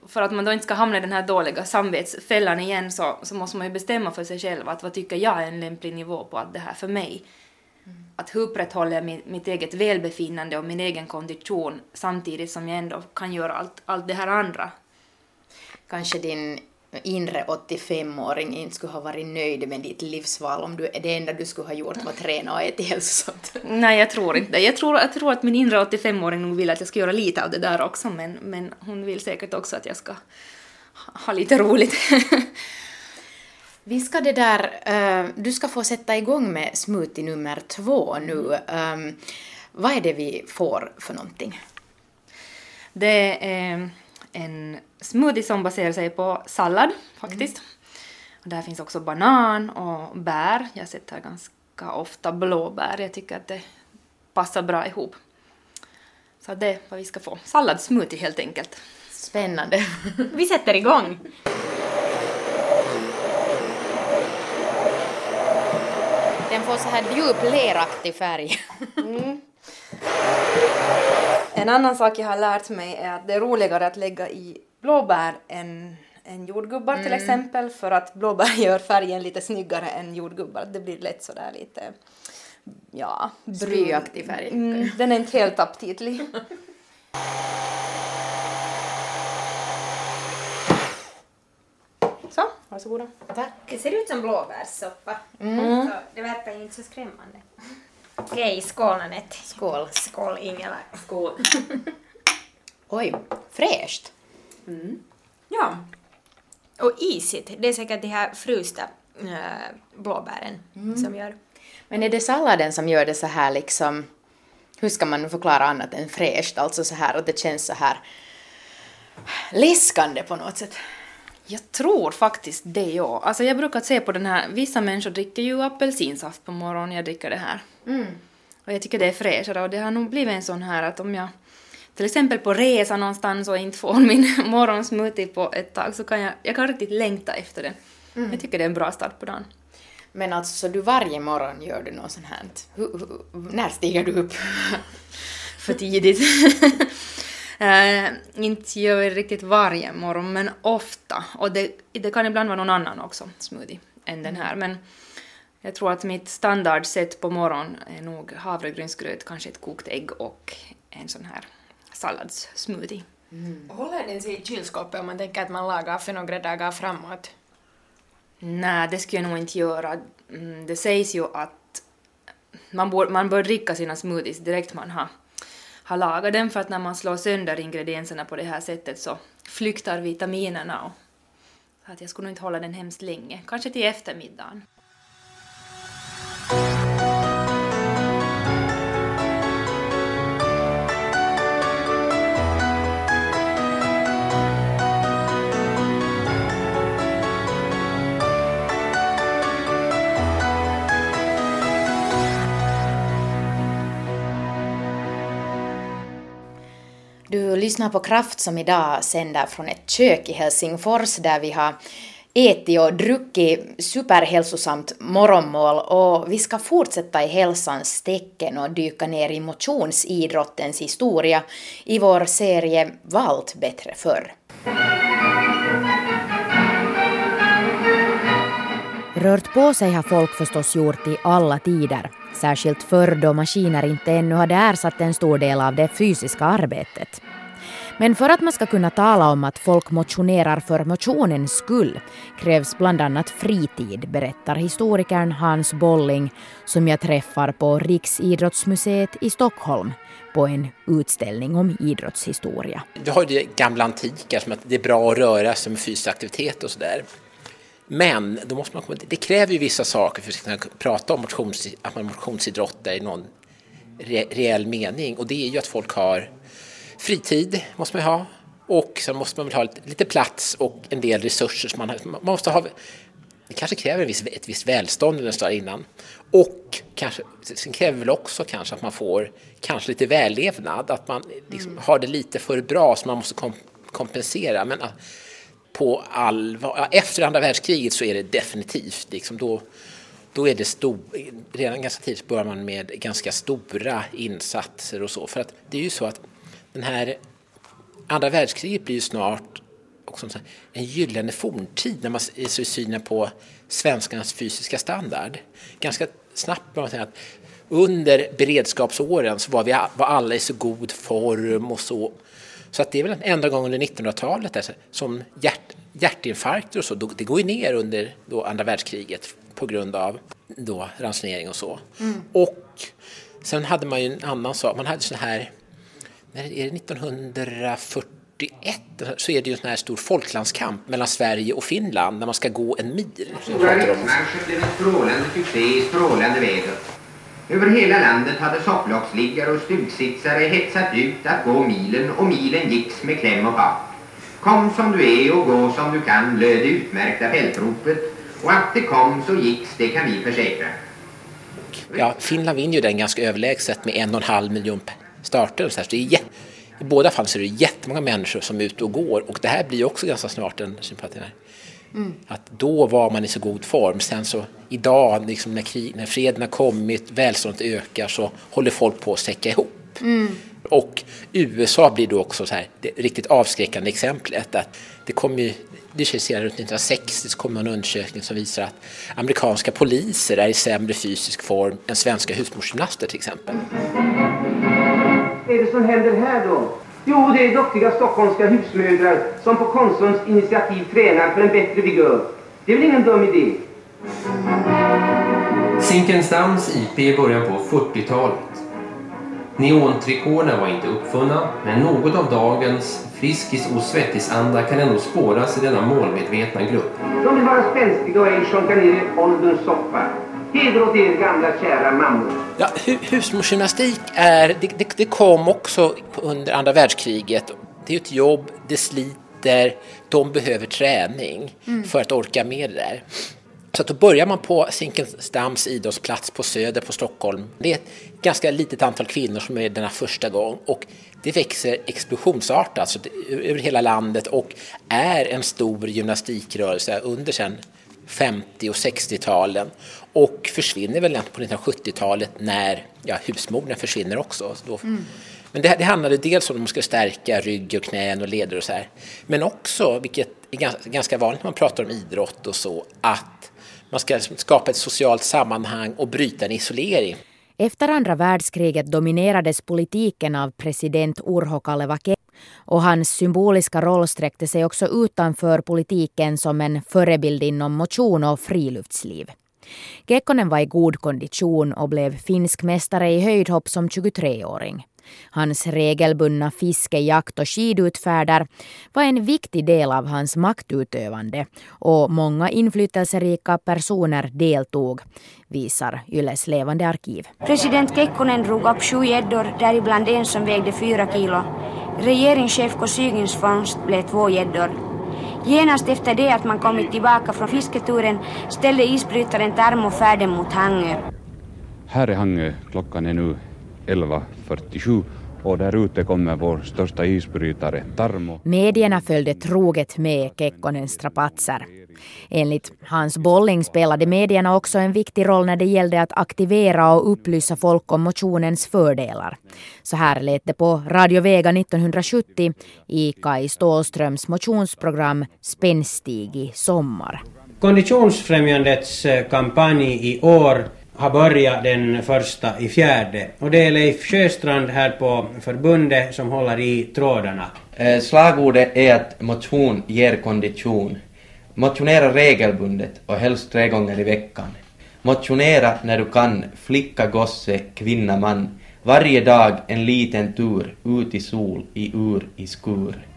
Speaker 4: för att man då inte ska hamna i den här dåliga samvetsfällan igen så, så måste man ju bestämma för sig själv att vad tycker jag är en lämplig nivå på att det här för mig. Mm. Att hur upprätthåller jag mitt, mitt eget välbefinnande och min egen kondition samtidigt som jag ändå kan göra allt, allt det här andra.
Speaker 1: Kanske din inre 85-åring inte skulle ha varit nöjd med ditt livsval om du, det enda du skulle ha gjort var att träna och äta hälsosamt?
Speaker 4: Nej, jag tror inte jag tror, jag tror att min inre 85-åring nog vill att jag ska göra lite av det där också, men, men hon vill säkert också att jag ska ha lite roligt.
Speaker 1: Vi ska det där, uh, du ska få sätta igång med smoothie nummer två nu. Um, vad är det vi får för någonting?
Speaker 4: Det är en smoothie som baserar sig på sallad faktiskt. Mm. Och där finns också banan och bär. Jag sätter ganska ofta blåbär. Jag tycker att det passar bra ihop. Så det är vad vi ska få. Salladsmoothie helt enkelt.
Speaker 1: Spännande.
Speaker 2: Vi sätter igång.
Speaker 1: Den får så här djup leraktig färg.
Speaker 4: En annan sak jag har lärt mig är att det är roligare att lägga i blåbär än, än jordgubbar till exempel för att blåbär gör färgen lite snyggare än jordgubbar. Det blir lätt sådär lite ja, brun.
Speaker 1: Blyaktig färg.
Speaker 4: Mm, den är inte helt aptitlig. Så, varsågoda.
Speaker 1: Tack.
Speaker 2: Det ser ut som blåbärssoppa. Så det verkar ju inte så skrämmande. Okej, skål Anette.
Speaker 1: Skål.
Speaker 2: Skål Ingela.
Speaker 8: Skål.
Speaker 1: Oj, fräscht.
Speaker 2: Ja. Och isigt. Det är säkert de här frysta äh, blåbären som gör.
Speaker 1: Men är det salladen som gör det så här liksom, hur ska man nu förklara annat än fräscht, alltså så här att det känns så här läskande på något sätt?
Speaker 4: Jag tror faktiskt det, ja. Alltså jag brukar se på den här, vissa människor dricker ju apelsinsaft på morgonen, jag dricker det här. Och jag tycker det är fräschare och det har nog blivit en sån här att om jag till exempel på resa någonstans och inte får min morgonsmoothie på ett tag så kan jag, jag kan riktigt längta efter det. Jag tycker det är en bra start på dagen.
Speaker 1: Men alltså, så du varje morgon gör du något sånt här? Hur, hur, när stiger du upp?
Speaker 4: För tidigt. Eh, inte gör jag riktigt varje morgon, men ofta. Och det, det kan ibland vara någon annan också, smoothie, än den här. Men jag tror att mitt standardsätt på morgonen är nog havregrynsgröt, kanske ett kokt ägg och en sån här salladssmoothie.
Speaker 2: Håller den sig i kylskåpet om man tänker att man lagar för några dagar framåt?
Speaker 4: Nej, det skulle jag nog inte göra. Mm, Det sägs ju att man bör, man bör dricka sina smoothies direkt man har, har lagat dem för att när man slår sönder ingredienserna på det här sättet så flyktar vitaminerna och så att jag skulle nog inte hålla den hemskt länge. Kanske till eftermiddagen.
Speaker 1: Lyssnar på Kraft som idag sänder från ett kök i Helsingfors där vi har ätit och druckit superhälsosamt morgonmål och vi ska fortsätta i hälsans tecken och dyka ner i motionsidrottens historia i vår serie Valt bättre förr. Rört på sig har folk förstås gjort i alla tider, särskilt förr då maskiner inte ännu hade ersatt en stor del av det fysiska arbetet. Men för att man ska kunna tala om att folk motionerar för motionens skull krävs bland annat fritid, berättar historikern Hans Bolling som jag träffar på Riksidrottsmuseet i Stockholm på en utställning om idrottshistoria.
Speaker 9: Du har ju det gamla antika som att det är bra att röra sig med fysisk aktivitet och sådär. Men då måste man komma, det kräver ju vissa saker för att kunna prata om motions, att man motionsidrottar i någon re, reell mening. Och det är ju att folk har fritid, måste man ha. Och sen måste man väl ha lite, lite plats och en del resurser. Som man, man måste ha, det kanske kräver viss, ett visst välstånd nästan innan. Och kanske, sen kräver väl också kanske att man får kanske lite vällevnad. Att man liksom har det lite för bra så man måste kom, kompensera. Men att, på allvar, efter andra världskriget så är det definitivt liksom då, då är det stor, redan ganska tidigt börjar man med ganska stora insatser och så. För att det är ju så att den här andra världskriget blir ju snart också en gyllene forntid när man i synen på svenskarnas fysiska standard. Ganska snabbt börjar man säga att under beredskapsåren så var, vi, var alla i så god form och så. Så att det är väl den enda gången under 1900-talet där, som hjärt, hjärtinfarkter och så, det går ju ner under då andra världskriget på grund av då ransonering och så. Och sen hade man ju en annan sak, man hade så här är det 1941 så är det ju en sån här stor folklandskamp mellan Sverige och Finland när man ska gå en mil.
Speaker 10: Stora riksmarschen blev en strålande succé i strålande väder. Över hela landet hade sopplocksliggare och stugsitsare hetsat ut att gå milen och milen gicks med kläm och fart. Kom som du är och gå som du kan löd det utmärkta fältropet och att det kom så gicks det kan vi försäkra.
Speaker 9: Ja, Finland vinner ju den ganska överlägset med en och en halv miljon starter. Så här, så det är jä- I båda fall så är det jättemånga människor som är ute och går och det här blir också ganska snart en sympati. Mm. Att då var man i så god form. Sen så idag, liksom när, krig, när freden har kommit, välståndet ökar, så håller folk på att säcka ihop. Mm. Och USA blir då också så här, det riktigt avskräckande exemplet. Att det kommer ju, det runt 1960 så kom en undersökning som visar att amerikanska poliser är i sämre fysisk form än svenska husmorsgymnaster till exempel.
Speaker 11: Vad är det som händer här då? Jo, det är duktiga stockholmska husmödrar som på Konsums initiativ tränar för en bättre vigör. Det är väl ingen dum idé?
Speaker 12: Zinkensdamms IP i början på 40-talet. Neontrikåerna var inte uppfunna, men något av dagens Friskis och svettisanda kan ändå spåras i denna målmedvetna grupp.
Speaker 11: De vill vara spänstiga och ej sjunka ner i ålderns soppa. Heder åt er gamla kära mammor.
Speaker 9: Ja, hu husmorsgymnastik är, det, det, det, kom också under andra världskriget. Det är ett jobb, det sliter, de behöver träning mm. för att orka med det där. Så att då börjar man på Zinkensdamms idrottsplats på Söder på Stockholm. Det är ett ganska litet antal kvinnor som är denna första gång och det växer explosionsartat alltså över hela landet och är en stor gymnastikrörelse under sen 50 och 60-talen och försvinner väl på 1970-talet när ja, husmorden försvinner också. Mm. Men det, det handlade dels om att man ska stärka rygg och knän och leder och så här. Men också, vilket är ganska, ganska vanligt när man pratar om idrott och så, att man ska skapa ett socialt sammanhang och bryta en isolering.
Speaker 1: Efter andra världskriget dominerades politiken av president Urho Kalevake och hans symboliska roll sträckte sig också utanför politiken som en förebild inom motion och friluftsliv. Kekkonen var i god kondition och blev finsk mästare i höjdhopp som 23-åring. Hans regelbundna fiske, jakt och skidutfärder var en viktig del av hans maktutövande och många inflytelserika personer deltog, visar Yles levande arkiv.
Speaker 13: President Kekkonen drog upp sju gäddor, däribland en som vägde fyra kilo. Regeringschef Kosygins fångst blev två gäddor. Genast efter det att man kommit tillbaka från fisketuren ställde isbrytaren Tarmo färden mot Hangö.
Speaker 14: Här är Hangö, klockan är nu 11.47 och där ute kommer vår största isbrytare Tarmo.
Speaker 1: Medierna följde troget med Kekkonens strapatser. Enligt Hans Bolling spelade medierna också en viktig roll när det gällde att aktivera och upplysa folk om motionens fördelar. Så här lät det på Radio Vega 1970 i Kai Stålströms motionsprogram Spänstig i sommar.
Speaker 15: Konditionsfrämjandets eh, kampanj i år har börjat den första i fjärde. Och det är Leif Sjöstrand här på förbundet som håller i trådarna.
Speaker 16: Eh, slagordet är att motion ger kondition. Motionera regelbundet och helst tre gånger i veckan. Motionera när du kan, flicka, gosse, kvinna, man. Varje dag en liten tur, ut i sol, i ur, i skur.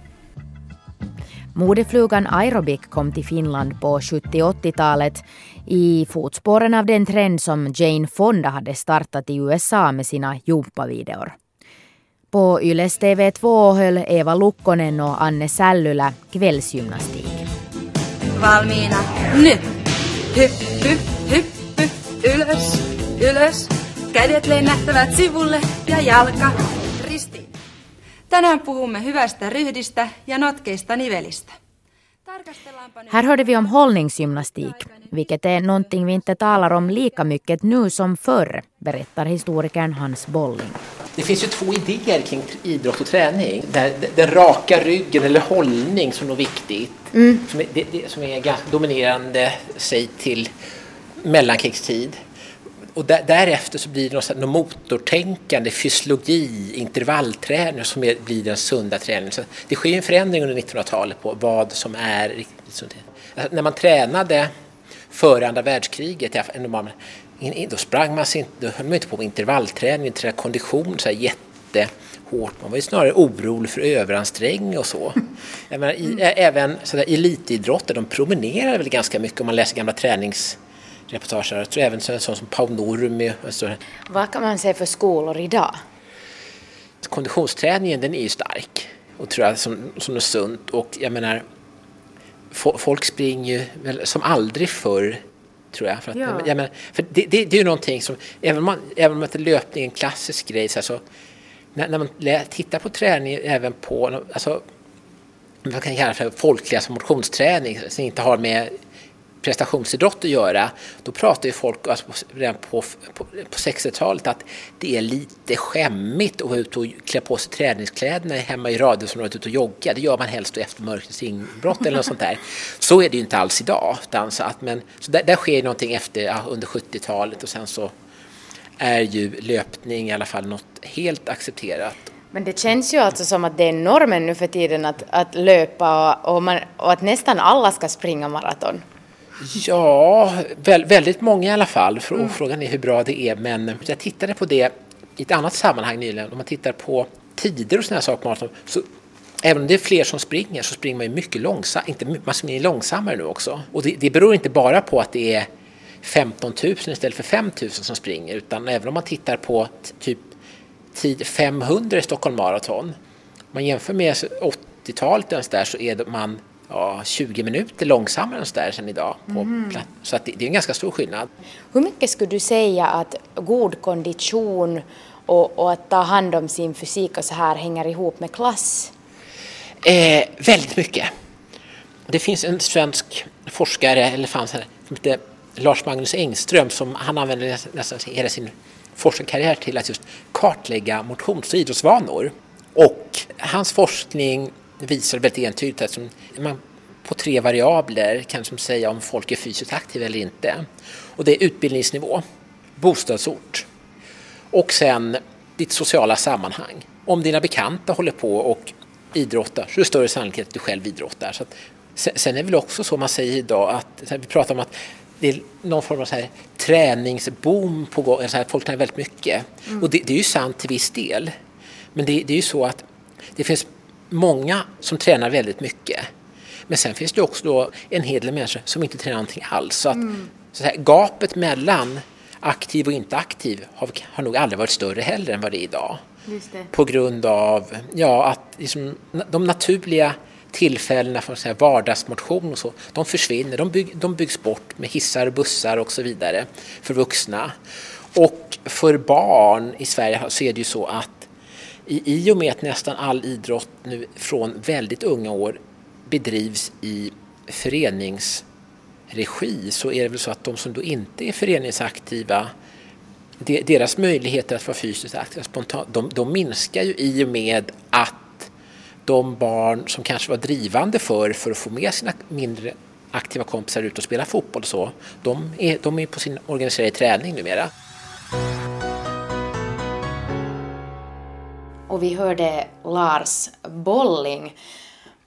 Speaker 1: Modeflugan aerobic kom till Finland på 70-80-talet i fotspåren av den trend som Jane Fonda hade startat i USA med sina jumpavideor. På Yles TV2 höll Eva Lukkonen och Anne Sällylä kvällsgymnastik.
Speaker 17: Valmiina. Nu! Hypp, hypp, hypp, hypp, ylös, ylös. Kädet lennähtävät sivulle ja jalka ristiin. Tänään puhumme hyvästä ryhdistä ja notkeista nivelistä.
Speaker 1: Här hörde vi om hållningsgymnastik, vilket är någonting vi inte talar om lika mycket nu som förr, berättar historikern Hans Bolling.
Speaker 9: Det finns ju två idéer kring idrott och träning. Den, den raka ryggen eller hållning som är viktigt, mm. som, är, det, det, som är dominerande, säg till mellankrigstid. Och där, därefter så blir det något, något motortänkande, fysiologi, intervallträning som är, blir den sunda träningen. Så det sker en förändring under 1900-talet på vad som är riktigt alltså, När man tränade före andra världskriget, då sprang man inte, då höll man inte på med intervallträning, tränade kondition så här jättehårt. Man var ju snarare orolig för överansträngning och så. Jag menar, i, även så där, elitidrotter, de promenerar väl ganska mycket om man läser gamla tränings reportage. Jag tror även en sån som Pau Nurmi.
Speaker 1: Vad kan man säga för skolor idag?
Speaker 9: Konditionsträningen den är ju stark och tror jag som, som är sunt och jag menar folk springer ju som aldrig förr tror jag. För, att, ja. jag menar, för det, det, det, är ju någonting som, även om, man, även om löpning är en klassisk grej så, här, så när, när man tittar på träning även på alltså, vad kan kalla för folkliga som motionsträning som inte har med prestationsidrott att göra, då pratar ju folk alltså, redan på, på, på 60-talet att det är lite skämmigt att vara ute och klä på sig träningskläderna hemma i radhusområdet ute och jogga. Det gör man helst efter mörkrets inbrott eller något sånt där. Så är det ju inte alls idag. Utan så att, men, så där, där sker någonting efter, ja, under 70-talet och sen så är ju löpning i alla fall något helt accepterat
Speaker 1: men det känns ju alltså som att det är normen nu för tiden att, att löpa och, och, man, och att nästan alla ska springa maraton.
Speaker 9: Ja, vä väldigt många i alla fall. Mm. Frågan är hur bra det är. Men jag tittade på det i ett annat sammanhang nyligen. Om man tittar på tider och sådana saker så Även om det är fler som springer så springer man ju mycket långsammare. Inte, man springer långsammare nu också. Och det, det beror inte bara på att det är 15 000 istället för 5 000 som springer utan även om man tittar på typ tid 500 i Stockholm Marathon. Om man jämför med 80-talet där så är man ja, 20 minuter långsammare där sen idag. Mm. Så att det, det, är en ganska stor skillnad.
Speaker 1: Hur mycket skulle du säga att god kondition och, och att ta hand om sin fysik och så här hänger ihop med klass?
Speaker 9: Eh, väldigt mycket. Det finns en svensk forskare, eller fanns här, som heter Lars Magnus Engström som han använder nästan hela sin forskarkarriär till att just kartlägga motions och idrottsvanor. Och hans forskning visar väldigt entydigt att man på tre variabler kan som säga om folk är fysiskt aktiva eller inte. Och det är utbildningsnivå, bostadsort och sen ditt sociala sammanhang. Om dina bekanta håller på och idrottar så är det större sannolikhet att du själv idrottar. Så att, sen är det väl också så man säger idag att vi pratar om att det är någon form av så här träningsboom på gång, så här, folk tränar väldigt mycket. Mm. Och det, det, är ju sant till viss del. Men det, det är ju så att det finns många som tränar väldigt mycket. Men sen finns det också en hel del människor som inte tränar någonting alls. Så, att, mm. så här, gapet mellan aktiv och inte aktiv har, har nog aldrig varit större heller än vad det är idag. På grund av ja, att liksom, de naturliga tillfällena för så här vardagsmotion och så, de försvinner. De, bygg, de byggs bort med hissar, bussar och så vidare för vuxna. Och för barn i Sverige så är det ju så att i, i och med att nästan all idrott nu från väldigt unga år bedrivs i föreningsregi så är det väl så att de som då inte är föreningsaktiva deras möjligheter att vara fysiskt aktiva spontant, de, de minskar ju i och med att de barn som kanske var drivande för, för att få med sina mindre aktiva kompisar ut och spela fotboll och så, de är, de är på sin organiserade träning numera.
Speaker 1: Och vi hörde Lars Bolling.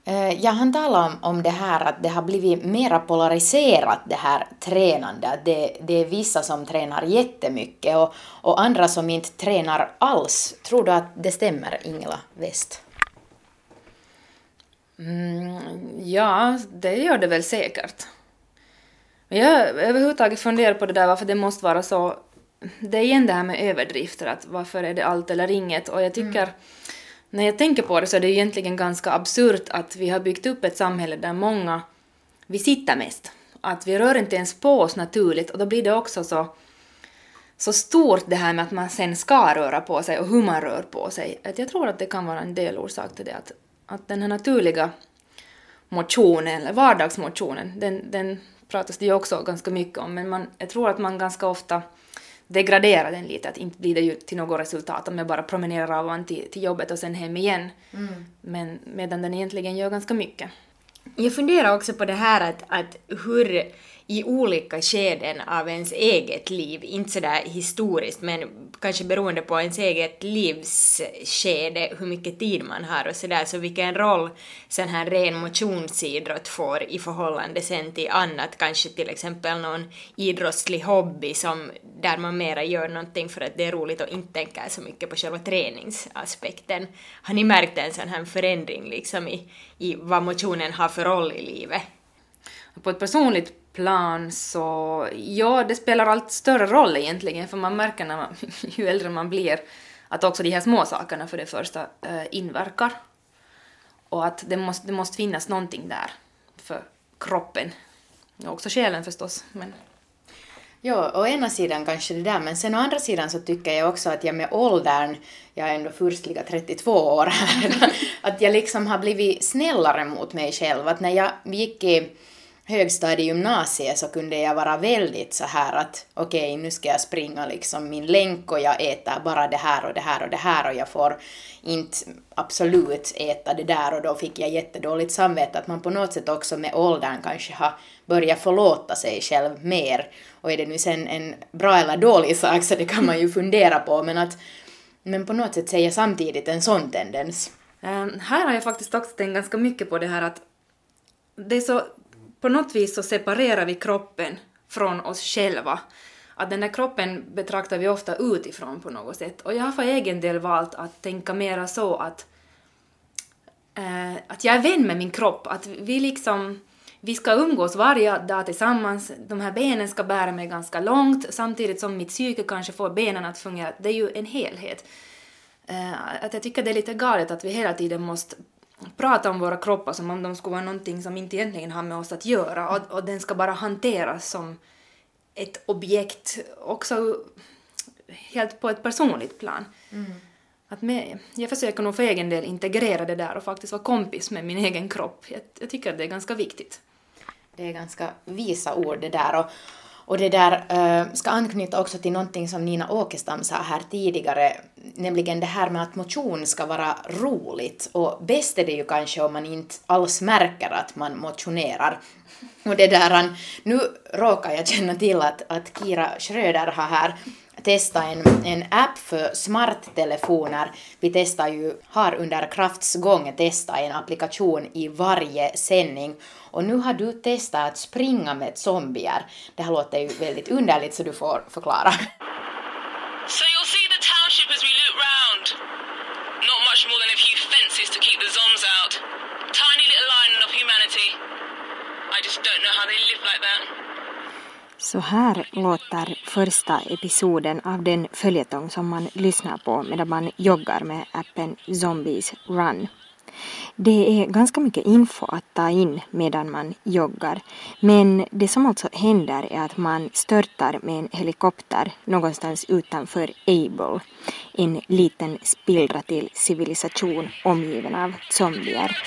Speaker 1: Eh, ja, han talade om, om det här att det har blivit mera polariserat det här tränandet. Det, det är vissa som tränar jättemycket och, och andra som inte tränar alls. Tror du att det stämmer, Ingela West?
Speaker 4: Mm, ja, det gör det väl säkert. Men jag överhuvudtaget funderar på det där varför det måste vara så. Det är igen det här med överdrifter, att varför är det allt eller inget? Och jag tycker, mm. när jag tänker på det så är det egentligen ganska absurt att vi har byggt upp ett samhälle där många, vi sitter mest. Att vi rör inte ens på oss naturligt och då blir det också så, så stort det här med att man sen ska röra på sig och hur man rör på sig. Att jag tror att det kan vara en del orsak till det. Att att den här naturliga motionen, eller vardagsmotionen, den, den pratas det ju också ganska mycket om, men man, jag tror att man ganska ofta degraderar den lite, att inte blir det ju till något resultat om jag bara promenerar av till, till jobbet och sen hem igen. Mm. Men medan den egentligen gör ganska mycket.
Speaker 2: Jag funderar också på det här att, att hur i olika skeden av ens eget liv, inte sådär historiskt men kanske beroende på ens eget livsskede, hur mycket tid man har och sådär, så vilken roll sån här ren motionsidrott får i förhållande sen till annat, kanske till exempel någon idrottslig hobby som där man mera gör någonting för att det är roligt och inte tänker så mycket på själva träningsaspekten. Har ni märkt en sån här förändring liksom i, i vad motionen har för roll i livet?
Speaker 4: På ett personligt plan så ja, det spelar allt större roll egentligen för man märker när man, ju äldre man blir att också de här små sakerna för det första äh, inverkar och att det måste, det måste finnas någonting där för kroppen och också själen förstås. Men...
Speaker 1: Ja, å ena sidan kanske det där, men sen å andra sidan så tycker jag också att jag med åldern, jag är ändå furstliga 32 år här, att jag liksom har blivit snällare mot mig själv. Att när jag gick i högstadiegymnasiet så kunde jag vara väldigt så här att okej, okay, nu ska jag springa liksom min länk och jag äter bara det här och det här och det här och jag får inte absolut äta det där och då fick jag jättedåligt samvete att man på något sätt också med åldern kanske har börjat förlåta sig själv mer och är det nu sen en bra eller dålig sak så det kan man ju fundera på men att men på något sätt säger samtidigt en sån tendens.
Speaker 4: Um, här har jag faktiskt också tänkt ganska mycket på det här att det är så på något vis så separerar vi kroppen från oss själva. Att den där kroppen betraktar vi ofta utifrån på något sätt. Och jag har för egen del valt att tänka mera så att, eh, att jag är vän med min kropp. Att vi liksom, vi ska umgås varje dag tillsammans. De här benen ska bära mig ganska långt samtidigt som mitt psyke kanske får benen att fungera. Det är ju en helhet. Eh, att jag tycker det är lite galet att vi hela tiden måste prata om våra kroppar som om de skulle vara någonting som inte egentligen har med oss att göra och, och den ska bara hanteras som ett objekt också helt på ett personligt plan. Mm. Att med, jag försöker nog för egen del integrera det där och faktiskt vara kompis med min egen kropp. Jag, jag tycker att det är ganska viktigt.
Speaker 1: Det är ganska visa ord det där och, och det där eh, ska anknyta också till någonting som Nina Åkestam sa här tidigare, nämligen det här med att motion ska vara roligt. Och bäst är det ju kanske om man inte alls märker att man motionerar. Och det där, nu råkar jag känna till att, att Kira Schröder har här testa en, en app för smarttelefoner. Vi testar ju, har under krafts gång testat en applikation i varje sändning och nu har du testat att springa med zombier. Det här låter ju väldigt underligt så du får förklara.
Speaker 18: So
Speaker 2: Så här låter första episoden av den följetong som man lyssnar på medan man joggar med appen Zombies Run. Det är ganska mycket info att ta in medan man joggar. Men det som alltså händer är att man störtar med en helikopter någonstans utanför Able. En liten spillra till civilisation omgiven av zombier.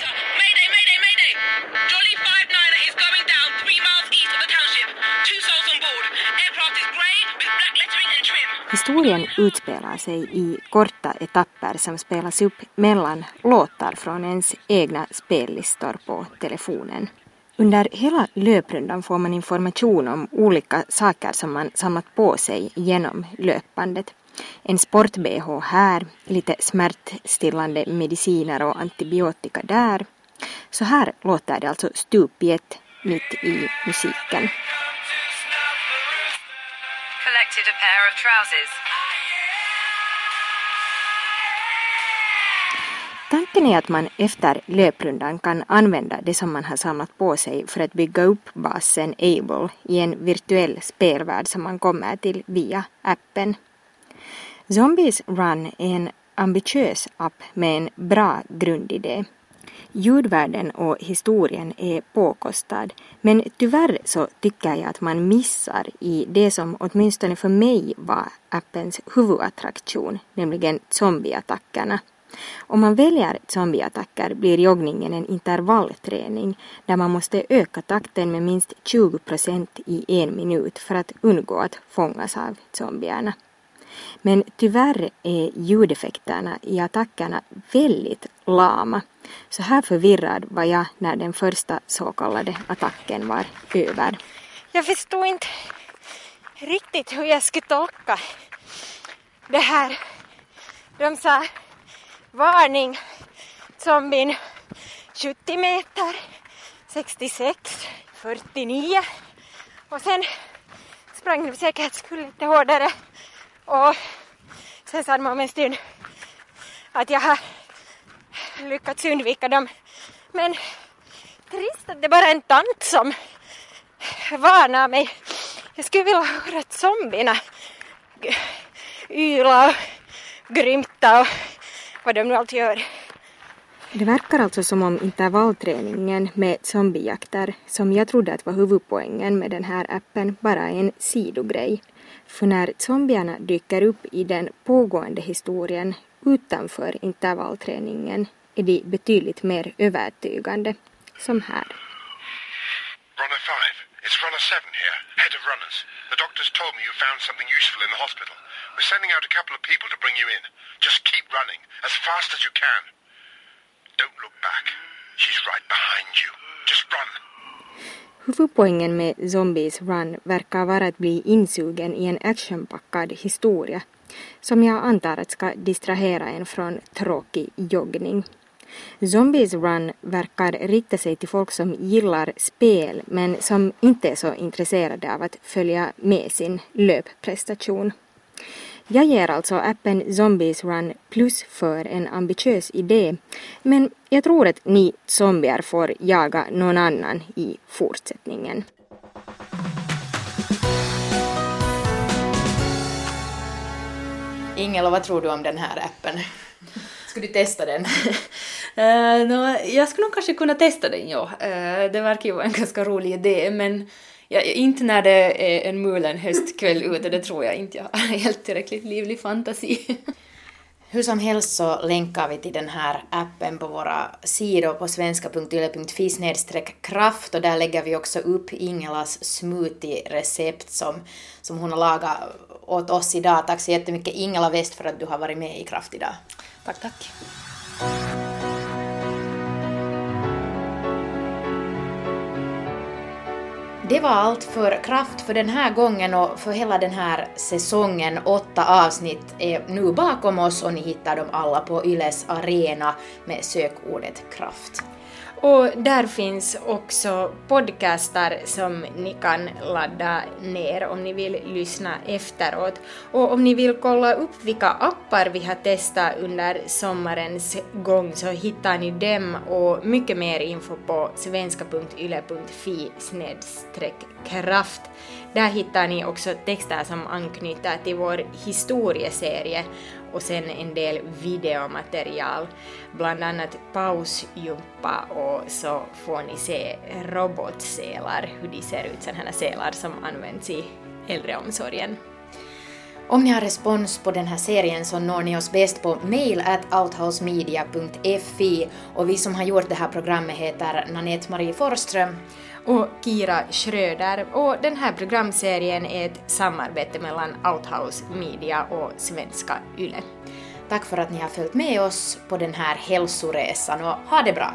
Speaker 2: Historien utspelar sig i korta etapper som spelas upp mellan låtar från ens egna spellistor på telefonen. Under hela löprundan får man information om olika saker som man samlat på sig genom löpbandet. En sport-bh här, lite smärtstillande mediciner och antibiotika där. Så här låter det alltså stup i ett mitt i musiken. Collected a pair of trousers. Tanken är att man efter löprundan kan använda det som man har samlat på sig för att bygga upp basen Able i en virtuell spelvärld som man kommer till via appen. Zombies Run är en ambitiös app med en bra grundidé. Ljudvärlden och historien är påkostad men tyvärr så tycker jag att man missar i det som åtminstone för mig var appens huvudattraktion, nämligen zombieattackerna. Om man väljer zombieattacker blir joggningen en intervallträning där man måste öka takten med minst 20 procent i en minut för att undgå att fångas av zombierna. Men tyvärr är ljudeffekterna i attackerna väldigt lama. Så här förvirrad var jag när den första så kallade attacken var över.
Speaker 19: Jag förstod inte riktigt hur jag skulle tolka det här. De sa varning, zombien 70 meter, 66, 49 och sen sprang de säkert skulle lite hårdare och sen sa de om en stund att jag har lyckats undvika dem. Men trist att det bara är en tant som varnar mig. Jag skulle vilja höra att zombierna yla och grymta och vad de nu alltid gör.
Speaker 20: Det verkar alltså som om intervallträningen med zombiejakter, som jag trodde att var huvudpoängen med den här appen, bara är en sidogrej. För när zombierna dyker upp i den pågående historien utanför intervallträningen är de betydligt mer övertygande, som här.
Speaker 21: Runner 5, it's runner 7 here, head of runners. The doctors told me you found something useful in the hospital. We're sending out a couple of people to bring you in. Just keep running, as fast as you can. Don't look back. She's right behind you. Just run.
Speaker 20: Huvudpoängen med Zombies Run verkar vara att bli insugen i en actionpackad historia som jag antar att ska distrahera en från tråkig joggning. Zombies Run verkar rikta sig till folk som gillar spel men som inte är så intresserade av att följa med sin löpprestation. Jag ger alltså appen Zombies Run plus för en ambitiös idé, men jag tror att ni zombier får jaga någon annan i fortsättningen.
Speaker 1: Ingela, vad tror du om den här appen? Ska du testa den?
Speaker 4: Eh, uh, no, jag skulle nog kanske kunna testa den, ja. Uh, det verkar ju vara en ganska rolig idé, men ja, inte när det är en mulen höstkväll ute, det tror jag inte. Jag har helt tillräckligt livlig fantasi.
Speaker 1: Hur som helst så länkar vi till den här appen på våra sidor på svenska.yle.fi kraft och där lägger vi också upp Ingelas smoothie-recept som, som hon har lagat åt oss idag. Tack så jättemycket Ingela West för att du har varit med i Kraft idag.
Speaker 4: Tack, tack.
Speaker 1: Det var allt för Kraft för den här gången och för hela den här säsongen. Åtta avsnitt är nu bakom oss och ni hittar dem alla på Yles arena med sökordet Kraft.
Speaker 2: Och där finns också podcastar som ni kan ladda ner om ni vill lyssna efteråt. Och om ni vill kolla upp vilka appar vi har testat under sommarens gång så hittar ni dem och mycket mer info på svenska.yle.fi kraft. Där hittar ni också texter som anknyter till vår historieserie och sen en del videomaterial, bland annat pausjumpa och så får ni se robotsälar, hur de ser ut, sådana sälar som används i äldreomsorgen.
Speaker 1: Om ni har respons på den här serien så når ni oss bäst på mail at outhousemedia.fi och vi som har gjort det här programmet heter Nanette Marie Forström
Speaker 2: och Kira Schröder och den här programserien är ett samarbete mellan Outhouse Media och Svenska Yle.
Speaker 1: Tack för att ni har följt med oss på den här hälsoresan och ha det bra!